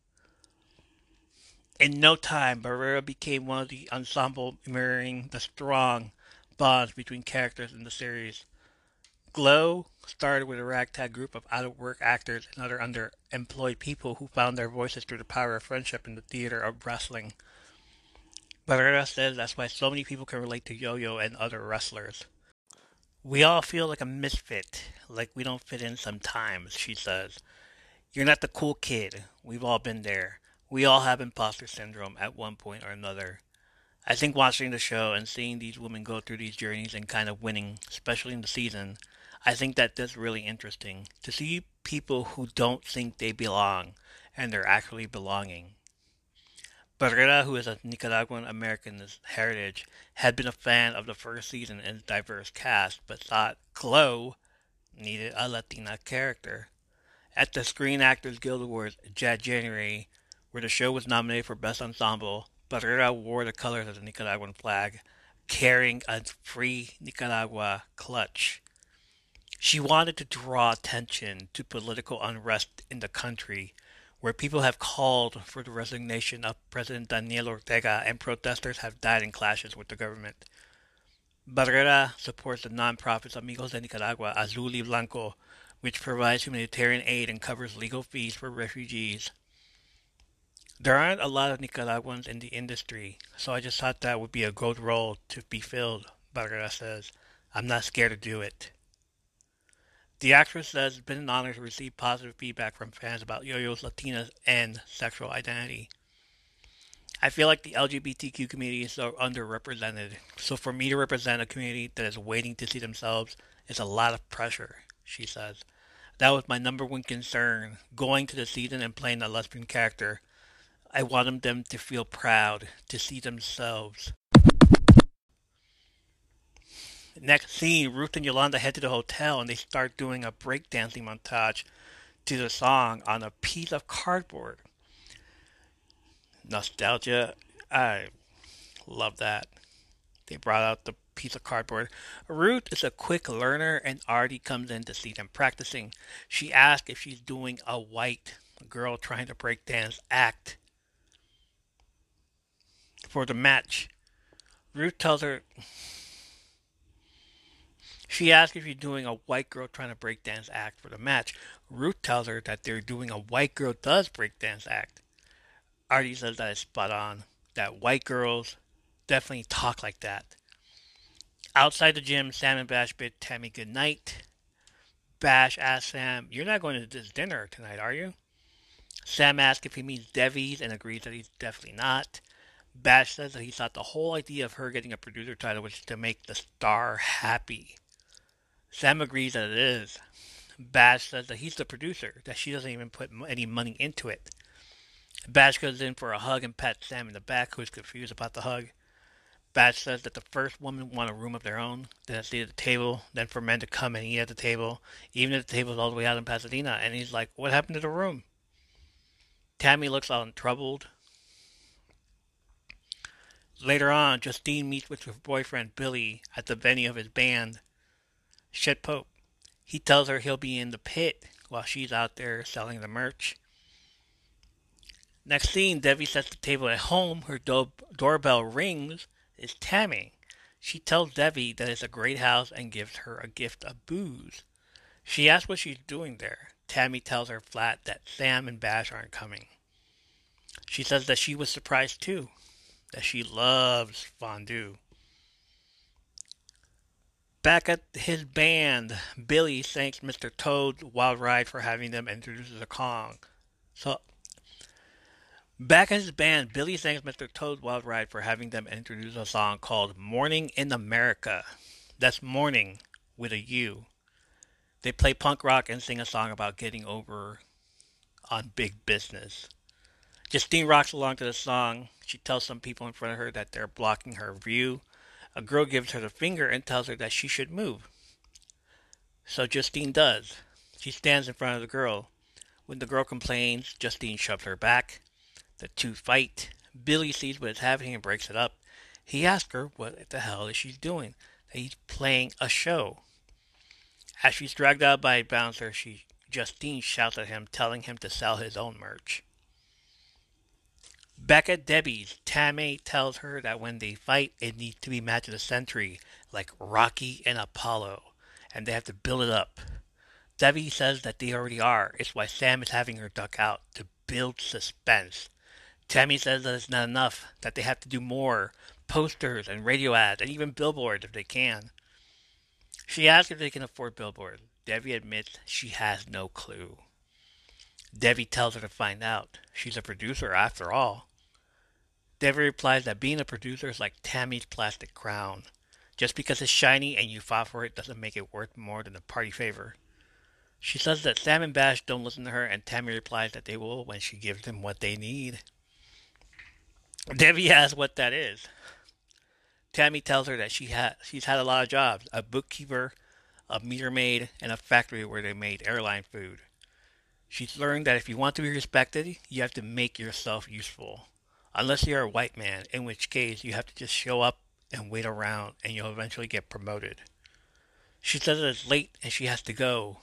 In no time, Barrera became one of the ensemble mirroring the strong bonds between characters in the series. Glow started with a ragtag group of out of work actors and other underemployed people who found their voices through the power of friendship in the theater of wrestling. Barrera says that's why so many people can relate to Yo Yo and other wrestlers. We all feel like a misfit, like we don't fit in sometimes, she says. You're not the cool kid. We've all been there. We all have imposter syndrome at one point or another. I think watching the show and seeing these women go through these journeys and kind of winning, especially in the season, I think that that's really interesting to see people who don't think they belong and they're actually belonging. Barrera, who is a Nicaraguan American heritage, had been a fan of the first season and its diverse cast, but thought Glow needed a Latina character. At the Screen Actors Guild Awards January, where the show was nominated for Best Ensemble, Barrera wore the colors of the Nicaraguan flag, carrying a free Nicaragua clutch. She wanted to draw attention to political unrest in the country, where people have called for the resignation of President Daniel Ortega and protesters have died in clashes with the government. Barrera supports the nonprofits Amigos de Nicaragua, Azul y Blanco, which provides humanitarian aid and covers legal fees for refugees. There aren't a lot of Nicaraguans in the industry, so I just thought that would be a good role to be filled, Barrera says. I'm not scared to do it. The actress says it's been an honor to receive positive feedback from fans about Yo-Yo's Latina and sexual identity. I feel like the LGBTQ community is so underrepresented, so for me to represent a community that is waiting to see themselves is a lot of pressure, she says. That was my number one concern, going to the season and playing a lesbian character. I wanted them to feel proud, to see themselves. Next scene, Ruth and Yolanda head to the hotel and they start doing a breakdancing montage to the song on a piece of cardboard. Nostalgia, I love that. They brought out the piece of cardboard. Ruth is a quick learner and Arthie comes in to see them practicing. She asks if she's doing a white girl trying to break dance act for the match. Ruth tells her she asks if she's doing a white girl trying to break dance act for the match. Ruth tells her that they're doing a white girl does break dance act. Arthie says that is spot on. That white girls definitely talk like that. Outside the gym, Sam and Bash bid Tammy good night. Bash asks Sam, You're not going to this dinner tonight, are you? Sam asks if he means Debbie's and agrees that he's definitely not. Bash says that he thought the whole idea of her getting a producer title was to make the star happy. Sam agrees that it is. Bash says that he's the producer, that she doesn't even put any money into it. Bash goes in for a hug and pats Sam in the back, who's confused about the hug. Bash says that the first woman want a room of their own, then a seat at the table, then for men to come and eat at the table, even if the table's all the way out in Pasadena. And he's like, What happened to the room? Tammy looks all troubled. Later on, Justine meets with her boyfriend Billy at the venue of his band, Shit Pope. He tells her he'll be in the pit while she's out there selling the merch. Next scene, Debbie sets the table at home. Her do- doorbell rings. It's Tammy. She tells Debbie that it's a great house and gives her a gift of booze. She asks what she's doing there. Tammy tells her flat that Sam and Bash aren't coming. She says that she was surprised too, that she loves fondue. Back at his band, Billy thanks Mr. Toad Wild Ride for having them introduce the Kong. So, back at his band, Billy thanks Mr. Toad Wild Ride for having them introduce a song called Morning in America. That's morning with a U. They play punk rock and sing a song about getting over on big business. Justine rocks along to the song. She tells some people in front of her that they're blocking her view. A girl gives her the finger and tells her that she should move. So Justine does. She stands in front of the girl. When the girl complains, Justine shoves her back. The two fight. Billy sees what is happening and breaks it up. He asks her what the hell is she doing. That he's playing a show. As she's dragged out by a bouncer, she Justine shouts at him, telling him to sell his own merch. Back at Debbie's, Tammy tells her that when they fight, it needs to be match of the century, like Rocky and Apollo, and they have to build it up. Debbie says that they already are. It's why Sam is having her duck out to build suspense. Tammy says that it's not enough, that they have to do more posters and radio ads and even billboards if they can. She asks if they can afford billboards. Debbie admits she has no clue. Debbie tells her to find out. She's a producer after all. Debbie replies that being a producer is like Tammy's plastic crown. Just because it's shiny and you fought for it doesn't make it worth more than a party favor. She says that Sam and Bash don't listen to her, and Tammy replies that they will when she gives them what they need. Debbie asks what that is. Tammy tells her that she ha- she's had a lot of jobs a bookkeeper, a meter maid, and a factory where they made airline food. She's learned that if you want to be respected, you have to make yourself useful. Unless you're a white man, in which case you have to just show up and wait around and you'll eventually get promoted. She says it's late and she has to go,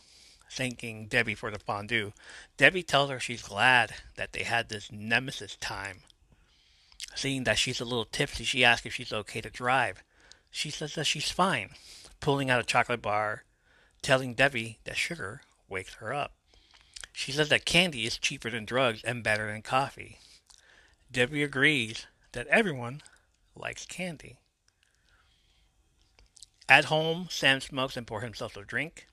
thanking Debbie for the fondue. Debbie tells her she's glad that they had this nemesis time. Seeing that she's a little tipsy, she asks if she's okay to drive. She says that she's fine, pulling out a chocolate bar, telling Debbie that sugar wakes her up. She says that candy is cheaper than drugs and better than coffee. Debbie agrees that everyone likes candy. At home, Sam smokes and pours himself a drink.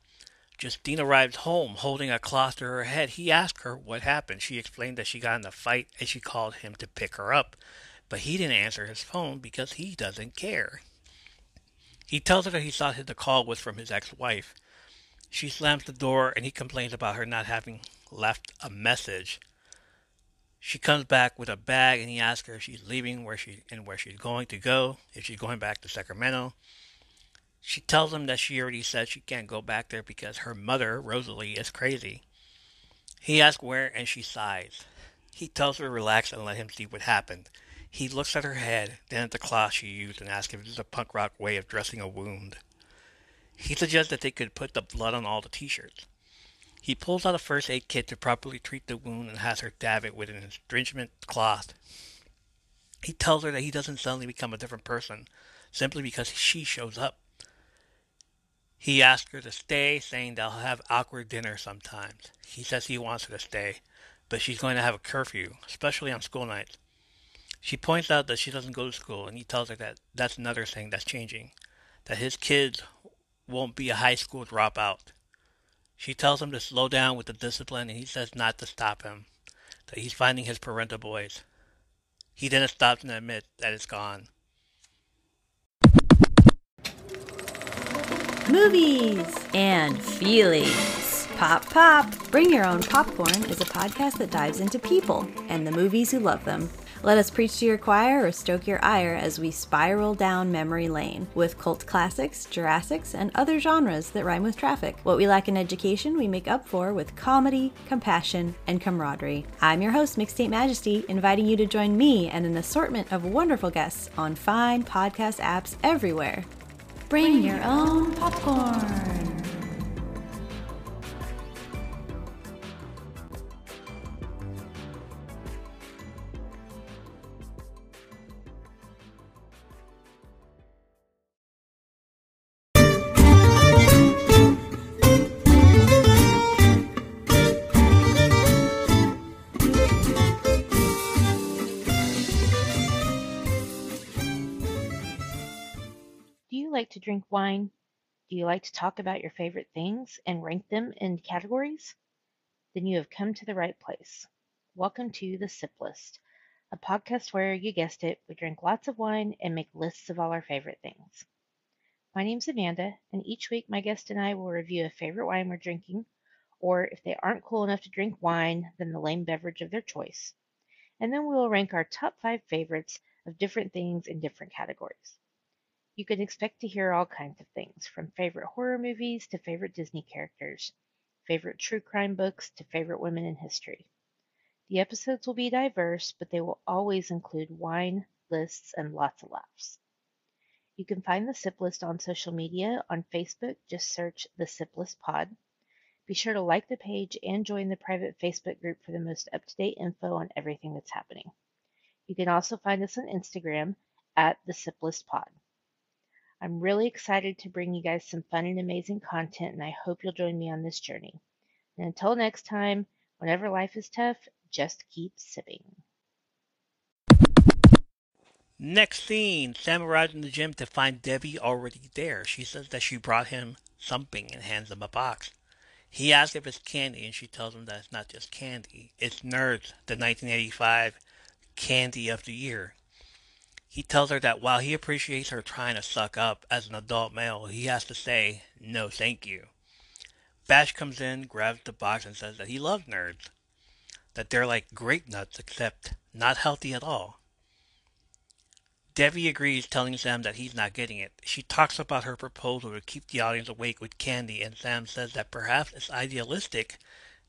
Justine arrives home holding a cloth to her head. He asks her what happened. She explained that she got in a fight and she called him to pick her up, but he didn't answer his phone because he doesn't care. He tells her that he thought the call was from his ex-wife. She slams the door and he complains about her not having left a message. She comes back with a bag and he asks her if she's leaving where she and where she's going to go, if she's going back to Sacramento. She tells him that she already said she can't go back there because her mother, Rosalie, is crazy. He asks where and she sighs. He tells her to relax and let him see what happened. He looks at her head, then at the cloth she used, and asks if it is a punk rock way of dressing a wound. He suggests that they could put the blood on all the t-shirts. He pulls out a first aid kit to properly treat the wound and has her dab it with an astringent cloth. He tells her that he doesn't suddenly become a different person simply because she shows up. He asks her to stay, saying they'll have awkward dinner sometimes. He says he wants her to stay, but she's going to have a curfew, especially on school nights. She points out that she doesn't go to school, and he tells her that that's another thing that's changing, that his kids won't be a high school dropout. She tells him to slow down with the discipline, and he says not to stop him, that he's finding his parental voice. He then stops and admits that it's gone. Movies and feelings. Pop, pop. Bring Your Own Popcorn is a podcast that dives into people and the movies who love them. Let us preach to your choir or stoke your ire as we spiral down memory lane with cult classics, Jurassics, and other genres that rhyme with traffic. What we lack in education, we make up for with comedy, compassion, and camaraderie. I'm your host, Mixtape Majesty, inviting you to join me and an assortment of wonderful guests on fine podcast apps everywhere. Bring your own popcorn. Like to drink wine? Do you like to talk about your favorite things and rank them in categories? Then you have come to the right place. Welcome to The Sip List, a podcast where, you guessed it, we drink lots of wine and make lists of all our favorite things. My name's Amanda, and each week my guest and I will review a favorite wine we're drinking, or if they aren't cool enough to drink wine, then the lame beverage of their choice. And then we will rank our top five favorites of different things in different categories. You can expect to hear all kinds of things, from favorite horror movies to favorite Disney characters, favorite true crime books to favorite women in history. The episodes will be diverse, but they will always include wine, lists, and lots of laughs. You can find the Sip List on social media. On Facebook, just search the Sip List Pod. Be sure to like the page and join the private Facebook group for the most up to date info on everything that's happening. You can also find us on Instagram at the Sip List Pod. I'm really excited to bring you guys some fun and amazing content, and I hope you'll join me on this journey. And until next time, whenever life is tough, just keep sipping. Next scene, Sam arrives in the gym to find Debbie already there. She says that she brought him something and hands him a box. He asks if it's candy, and she tells him that it's not just candy. It's Nerds, the 1985 Candy of the Year. He tells her that while he appreciates her trying to suck up as an adult male, he has to say, no thank you. Bash comes in, grabs the box, and says that he loves nerds. That they're like grape nuts, except not healthy at all. Debbie agrees, telling Sam that he's not getting it. She talks about her proposal to keep the audience awake with candy, and Sam says that perhaps it's idealistic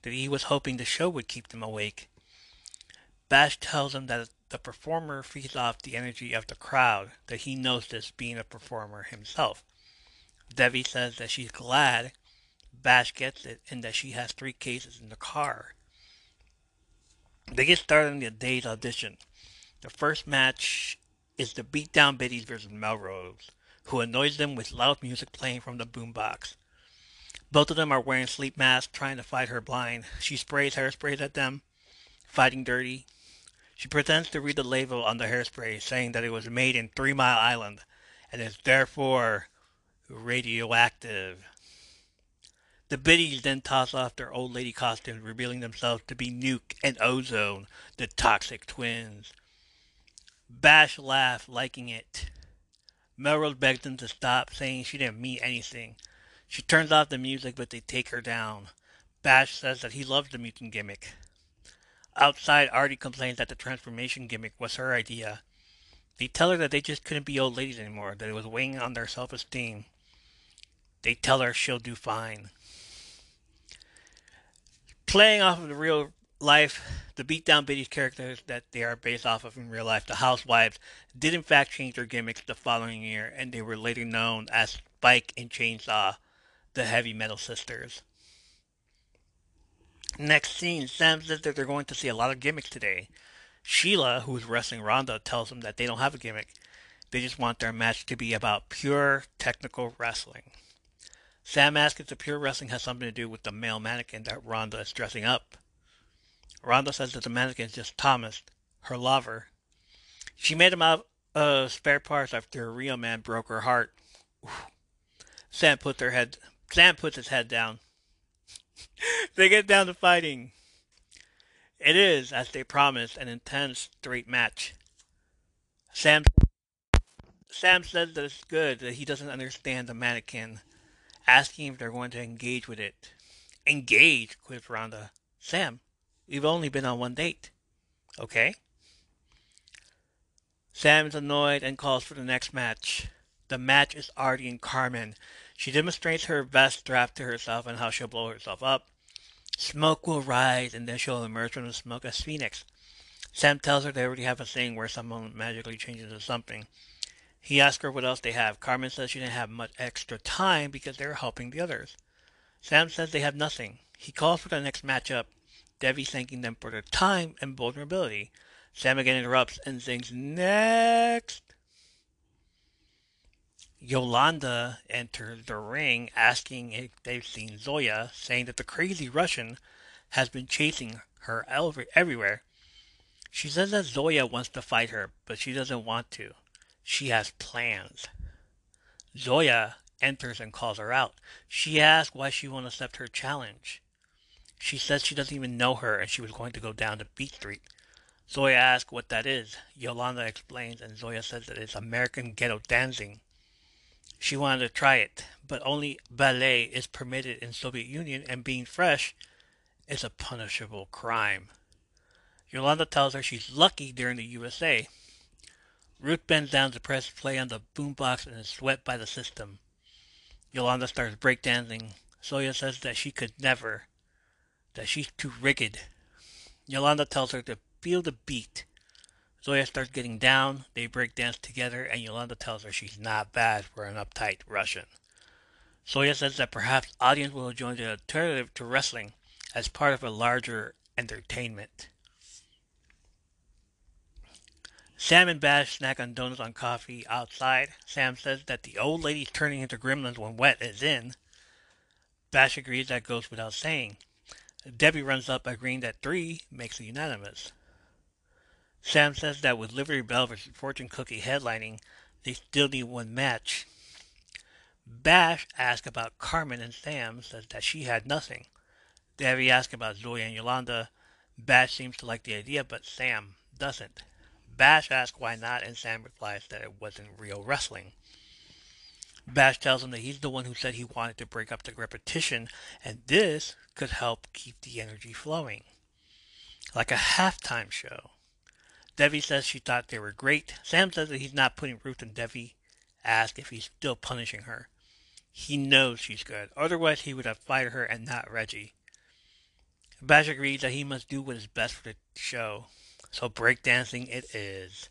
that he was hoping the show would keep them awake. Bash tells him that the performer feeds off the energy of the crowd, that he knows this being a performer himself. Debbie says that she's glad Bash gets it and that she has three cases in the car. They get started on the day's audition. The first match is the beatdown Biddies versus Melrose, who annoys them with loud music playing from the boombox. Both of them are wearing sleep masks, trying to fight her blind. She sprays hairsprays at them, fighting dirty. She pretends to read the label on the hairspray, saying that it was made in Three Mile Island and is therefore radioactive. The biddies then toss off their old lady costumes, revealing themselves to be Nuke and Ozone, the toxic twins. Bash laughs, liking it. Melrose begs them to stop, saying she didn't mean anything. She turns off the music, but they take her down. Bash says that he loves the mutant gimmick. Outside, Arthie complains that the transformation gimmick was her idea. They tell her that they just couldn't be old ladies anymore, that it was weighing on their self-esteem. They tell her she'll do fine. Playing off of the real life, the beatdown Biddies characters that they are based off of in real life, the housewives, did in fact change their gimmicks the following year, and they were later known as Spike and Chainsaw, the heavy metal sisters. Next scene, Sam says that they're going to see a lot of gimmicks today. Sheila, who is wrestling Rhonda, tells them that they don't have a gimmick. They just want their match to be about pure technical wrestling. Sam asks if the pure wrestling has something to do with the male mannequin that Rhonda is dressing up. Rhonda says that the mannequin is just Thomas, her lover. She made him out of spare parts after a real man broke her heart. Sam puts her head. Sam puts his head down. they get down to fighting. It is, as they promised, an intense straight match. Sam Sam says that it's good that he doesn't understand the mannequin, asking if they're going to engage with it. Engage, quips Rhonda. Sam, we've only been on one date. Okay? Sam is annoyed and calls for the next match. The match is Arthie and Carmen. She demonstrates her best draft to herself and how she'll blow herself up. Smoke will rise and then she'll emerge from the smoke as Phoenix. Sam tells her they already have a thing where someone magically changes into something. He asks her what else they have. Carmen says she didn't have much extra time because they were helping the others. Sam says they have nothing. He calls for the next matchup. Debbie thanking them for their time and vulnerability. Sam again interrupts and sings next. Yolanda enters the ring asking if they've seen Zoya, saying that the crazy Russian has been chasing her everywhere. She says that Zoya wants to fight her, but she doesn't want to. She has plans. Zoya enters and calls her out. She asks why she won't accept her challenge. She says she doesn't even know her and she was going to go down to Beat Street. Zoya asks what that is. Yolanda explains and Zoya says that it's American ghetto dancing. She wanted to try it, but only ballet is permitted in Soviet Union and being fresh is a punishable crime. Yolanda tells her she's lucky in the USA. Ruth bends down to press play on the boombox and is swept by the system. Yolanda starts breakdancing. Zoya says that she could never, that she's too rigid. Yolanda tells her to feel the beat. Zoya starts getting down, they break dance together, and Yolanda tells her she's not bad for an uptight Russian. Zoya says that perhaps audience will join the alternative to wrestling as part of a larger entertainment. Sam and Bash snack on donuts on coffee outside. Sam says that the old lady's turning into gremlins when wet is in. Bash agrees that goes without saying. Debbie runs up agreeing that three makes it unanimous. Sam says that with Liberty Bell versus Fortune Cookie headlining, they still need one match. Bash asks about Carmen and Sam says that she had nothing. Debbie asks about Zoya and Yolanda. Bash seems to like the idea, but Sam doesn't. Bash asks why not, and Sam replies that it wasn't real wrestling. Bash tells him that he's the one who said he wanted to break up the repetition, and this could help keep the energy flowing. Like a halftime show. Debbie says she thought they were great. Sam says that he's not putting Ruth and Debbie. Asks if he's still punishing her. He knows she's good. Otherwise, he would have fired her and not Reggie. Bash agrees that he must do what is best for the show. So breakdancing it is.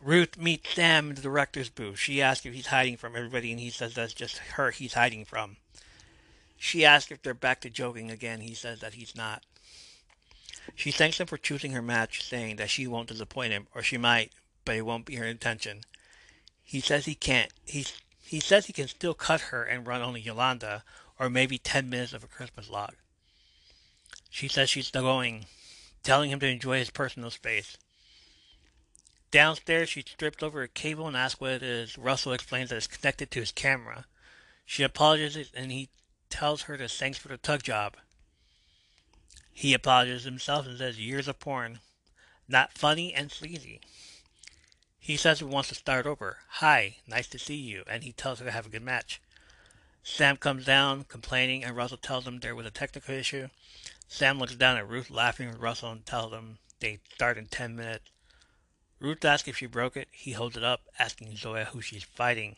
Ruth meets Sam in the director's booth. She asks if he's hiding from everybody, and he says that's just her he's hiding from. She asks if they're back to joking again. He says that he's not. She thanks him for choosing her match, saying that she won't disappoint him, or she might, but it won't be her intention. He says he can't. He he says he can still cut her and run only Yolanda, or maybe ten minutes of a Christmas log. She says she's going, telling him to enjoy his personal space. Downstairs, she strips over a cable and asks what it is. Russell explains that it's connected to his camera. She apologizes and he tells her to thanks for the tug job. He apologizes himself and says years of porn. Not funny and sleazy. He says he wants to start over. Hi, nice to see you, and he tells her to have a good match. Sam comes down, complaining, and Russell tells him there was a technical issue. Sam looks down at Ruth, laughing with Russell, and tells him they start in ten minutes. Ruth asks if she broke it. He holds it up, asking Zoya who she's fighting.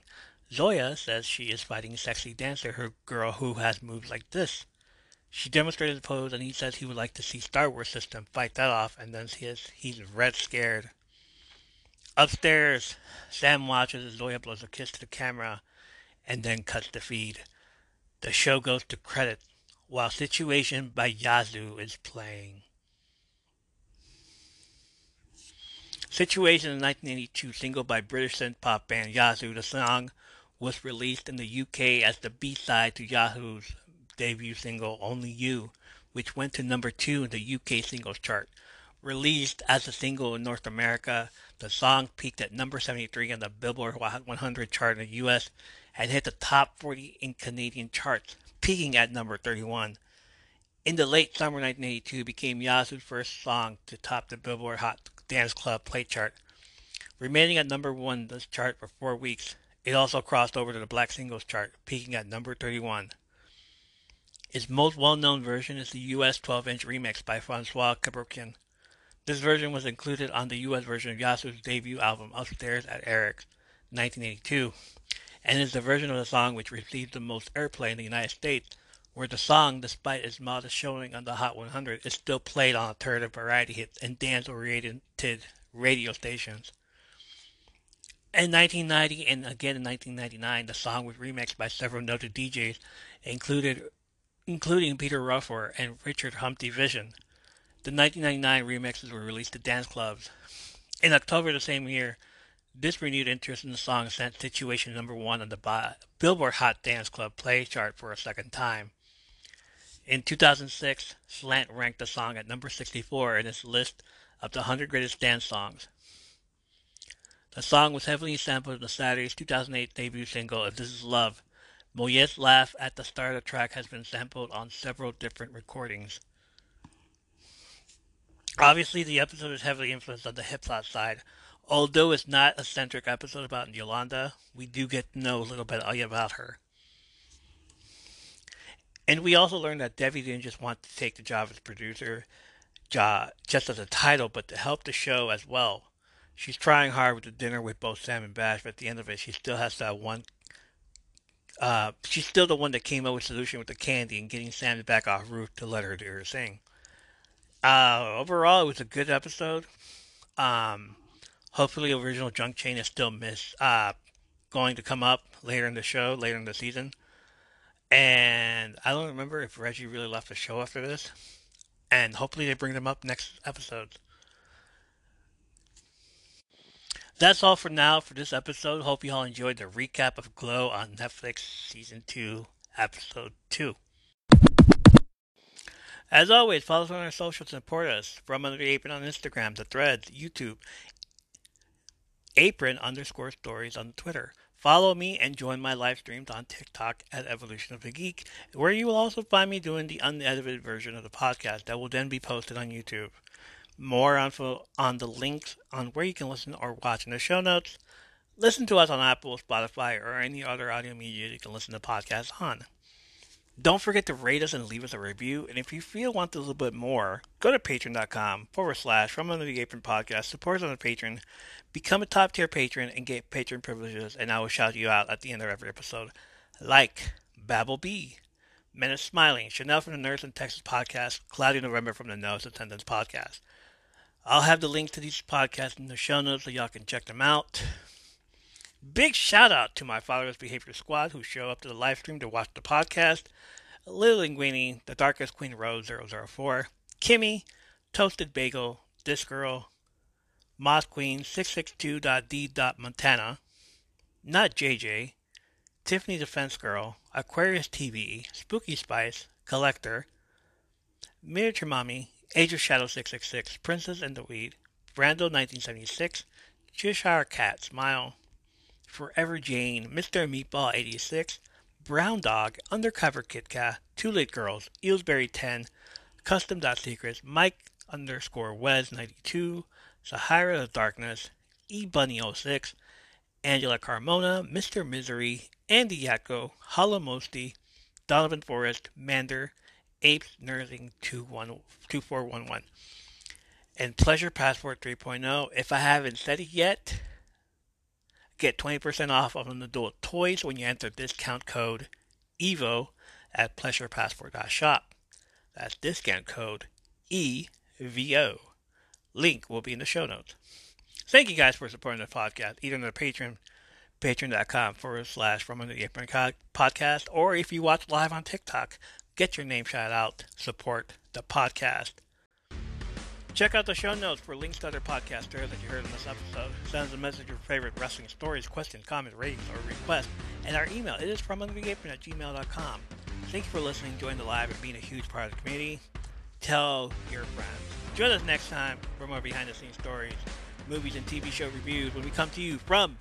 Zoya says she is fighting Sexy Dancer, her girl who has moves like this. She demonstrated the pose, and he says he would like to see Star Wars System fight that off, and then he's, he's red scared. Upstairs, Sam watches as Zoya blows a kiss to the camera and then cuts the feed. The show goes to credit while Situation by Yazoo is playing. Situation is a 1982 single by British synth pop band Yazoo. The song was released in the UK as the B-side to Yazoo's debut single Only You, which went to number 2 in the UK singles chart. Released as a single in North America, the song peaked at number 73 on the Billboard 100 chart in the US and hit the top 40 in Canadian charts, peaking at number 31. In the late summer 1982, became Yazoo's first song to top the Billboard Hot Dance Club play chart. Remaining at number 1 this chart for 4 weeks, it also crossed over to the Black Singles chart, peaking at number 31. Its most well-known version is the US 12-inch remix by Francois Kevorkian. This version was included on the US version of Yazoo's debut album Upstairs at Eric's 1982, and is the version of the song which received the most airplay in the United States, where the song, despite its modest showing on the Hot 100, is still played on alternative variety hits and dance-oriented radio stations. In 1990 and again in 1999, the song was remixed by several noted DJs, included, including Peter Rauhofer and Richard Humpty Vission. The 1999 remixes were released to dance clubs. In October the same year, this renewed interest in the song sent Situation number one on the Billboard Hot Dance Club Play chart for a second time. In 2006, Slant ranked the song at number 64 in its list of the 100 greatest dance songs. The song was heavily sampled in the Saturdays 2008 debut single If This Is Love. Moyet's laugh at the start of the track has been sampled on several different recordings. Obviously, the episode is heavily influenced on the hip hop side. Although it's not a centric episode about Yolanda, we do get to know a little bit about her. And we also learned that Debbie didn't just want to take the job as producer, just as a title, but to help the show as well. She's trying hard with the dinner with both Sam and Bash, but at the end of it, she still has that one. Uh, she's still the one that came up with solution with the candy and getting Sam back off Ruth to let her do her thing. Uh, overall, it was a good episode. Um, hopefully, original Junkchain is still miss uh, going to come up later in the show, later in the season. And I don't remember if Reggie really left the show after this. And hopefully, they bring them up next episode. That's all for now for this episode. Hope you all enjoyed the recap of Glow on Netflix Season 2, Episode 2. As always, follow us on our socials and support us. From Under the Apron on Instagram, the Threads, YouTube, Apron underscore Stories on Twitter. Follow me and join my live streams on TikTok at Evolution of the Geek, where you will also find me doing the unedited version of the podcast that will then be posted on YouTube. More info on the links on where you can listen or watch in the show notes. Listen to us on Apple, Spotify, or any other audio media you can listen to podcasts on. Don't forget to rate us and leave us a review. And if you feel want a little bit more, go to patreon.com forward slash from under the apron podcast. Support us on the Patreon. Become a top tier patron and get patron privileges. And I will shout you out at the end of every episode. Like Babel B, Menace Smiling, Chanel from the Nurse in Texas podcast, Cloudy November from the Nose Attendance podcast. I'll have the link to these podcasts in the show notes so y'all can check them out. Big shout out to my Fatherless Behavior Squad who show up to the live stream to watch the podcast. Little Linguini, The Darkest Queen Rose 004, Kimmy, Toasted Bagel, This Girl, Moss Queen 662.d.montana, Not JJ, Tiffany Defense Girl, Aquarius TV, Spooky Spice, Collector, Miniature Mommy, Age of Shadow 666, Princess and the Weed, Brando 1976, Cheshire Cat Smile, Forever Jane, Mr. Meatball 86, Brown Dog, Undercover Kit Kat, Two Late Girls, Eelsberry 10, Custom Secrets, Mike underscore Wes 92, Sahara of Darkness, E Bunny 06, Angela Carmona, Mr. Misery, Andy Yatko, Holomosti, Donovan Forrest, Mander, Apes Nursing 2411, and Pleasure Passport 3.0. If I haven't said it yet, Get 20% off of an adult toys when you enter discount code EVO at pleasurepassport.shop. That's discount code EVO. Link will be in the show notes. Thank you guys for supporting the podcast, either on the Patreon, patreon.com forward slash from under the apron podcast, or if you watch live on TikTok, get your name shout out, support the podcast. Check out the show notes for links to other podcasts that you heard in this episode. Send us a message your favorite wrestling stories, questions, comments, ratings, or requests. And our email, it is from at gmail.com. Thank you for listening, joining the live, and being a huge part of the community. Tell your friends. Join us next time for more behind the scenes stories, movies, and TV show reviews when we come to you from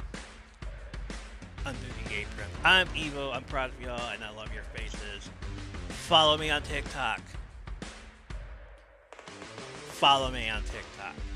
Under the Apron. I'm Evo, I'm proud of y'all, and I love your faces. Follow me on TikTok. Follow me on TikTok.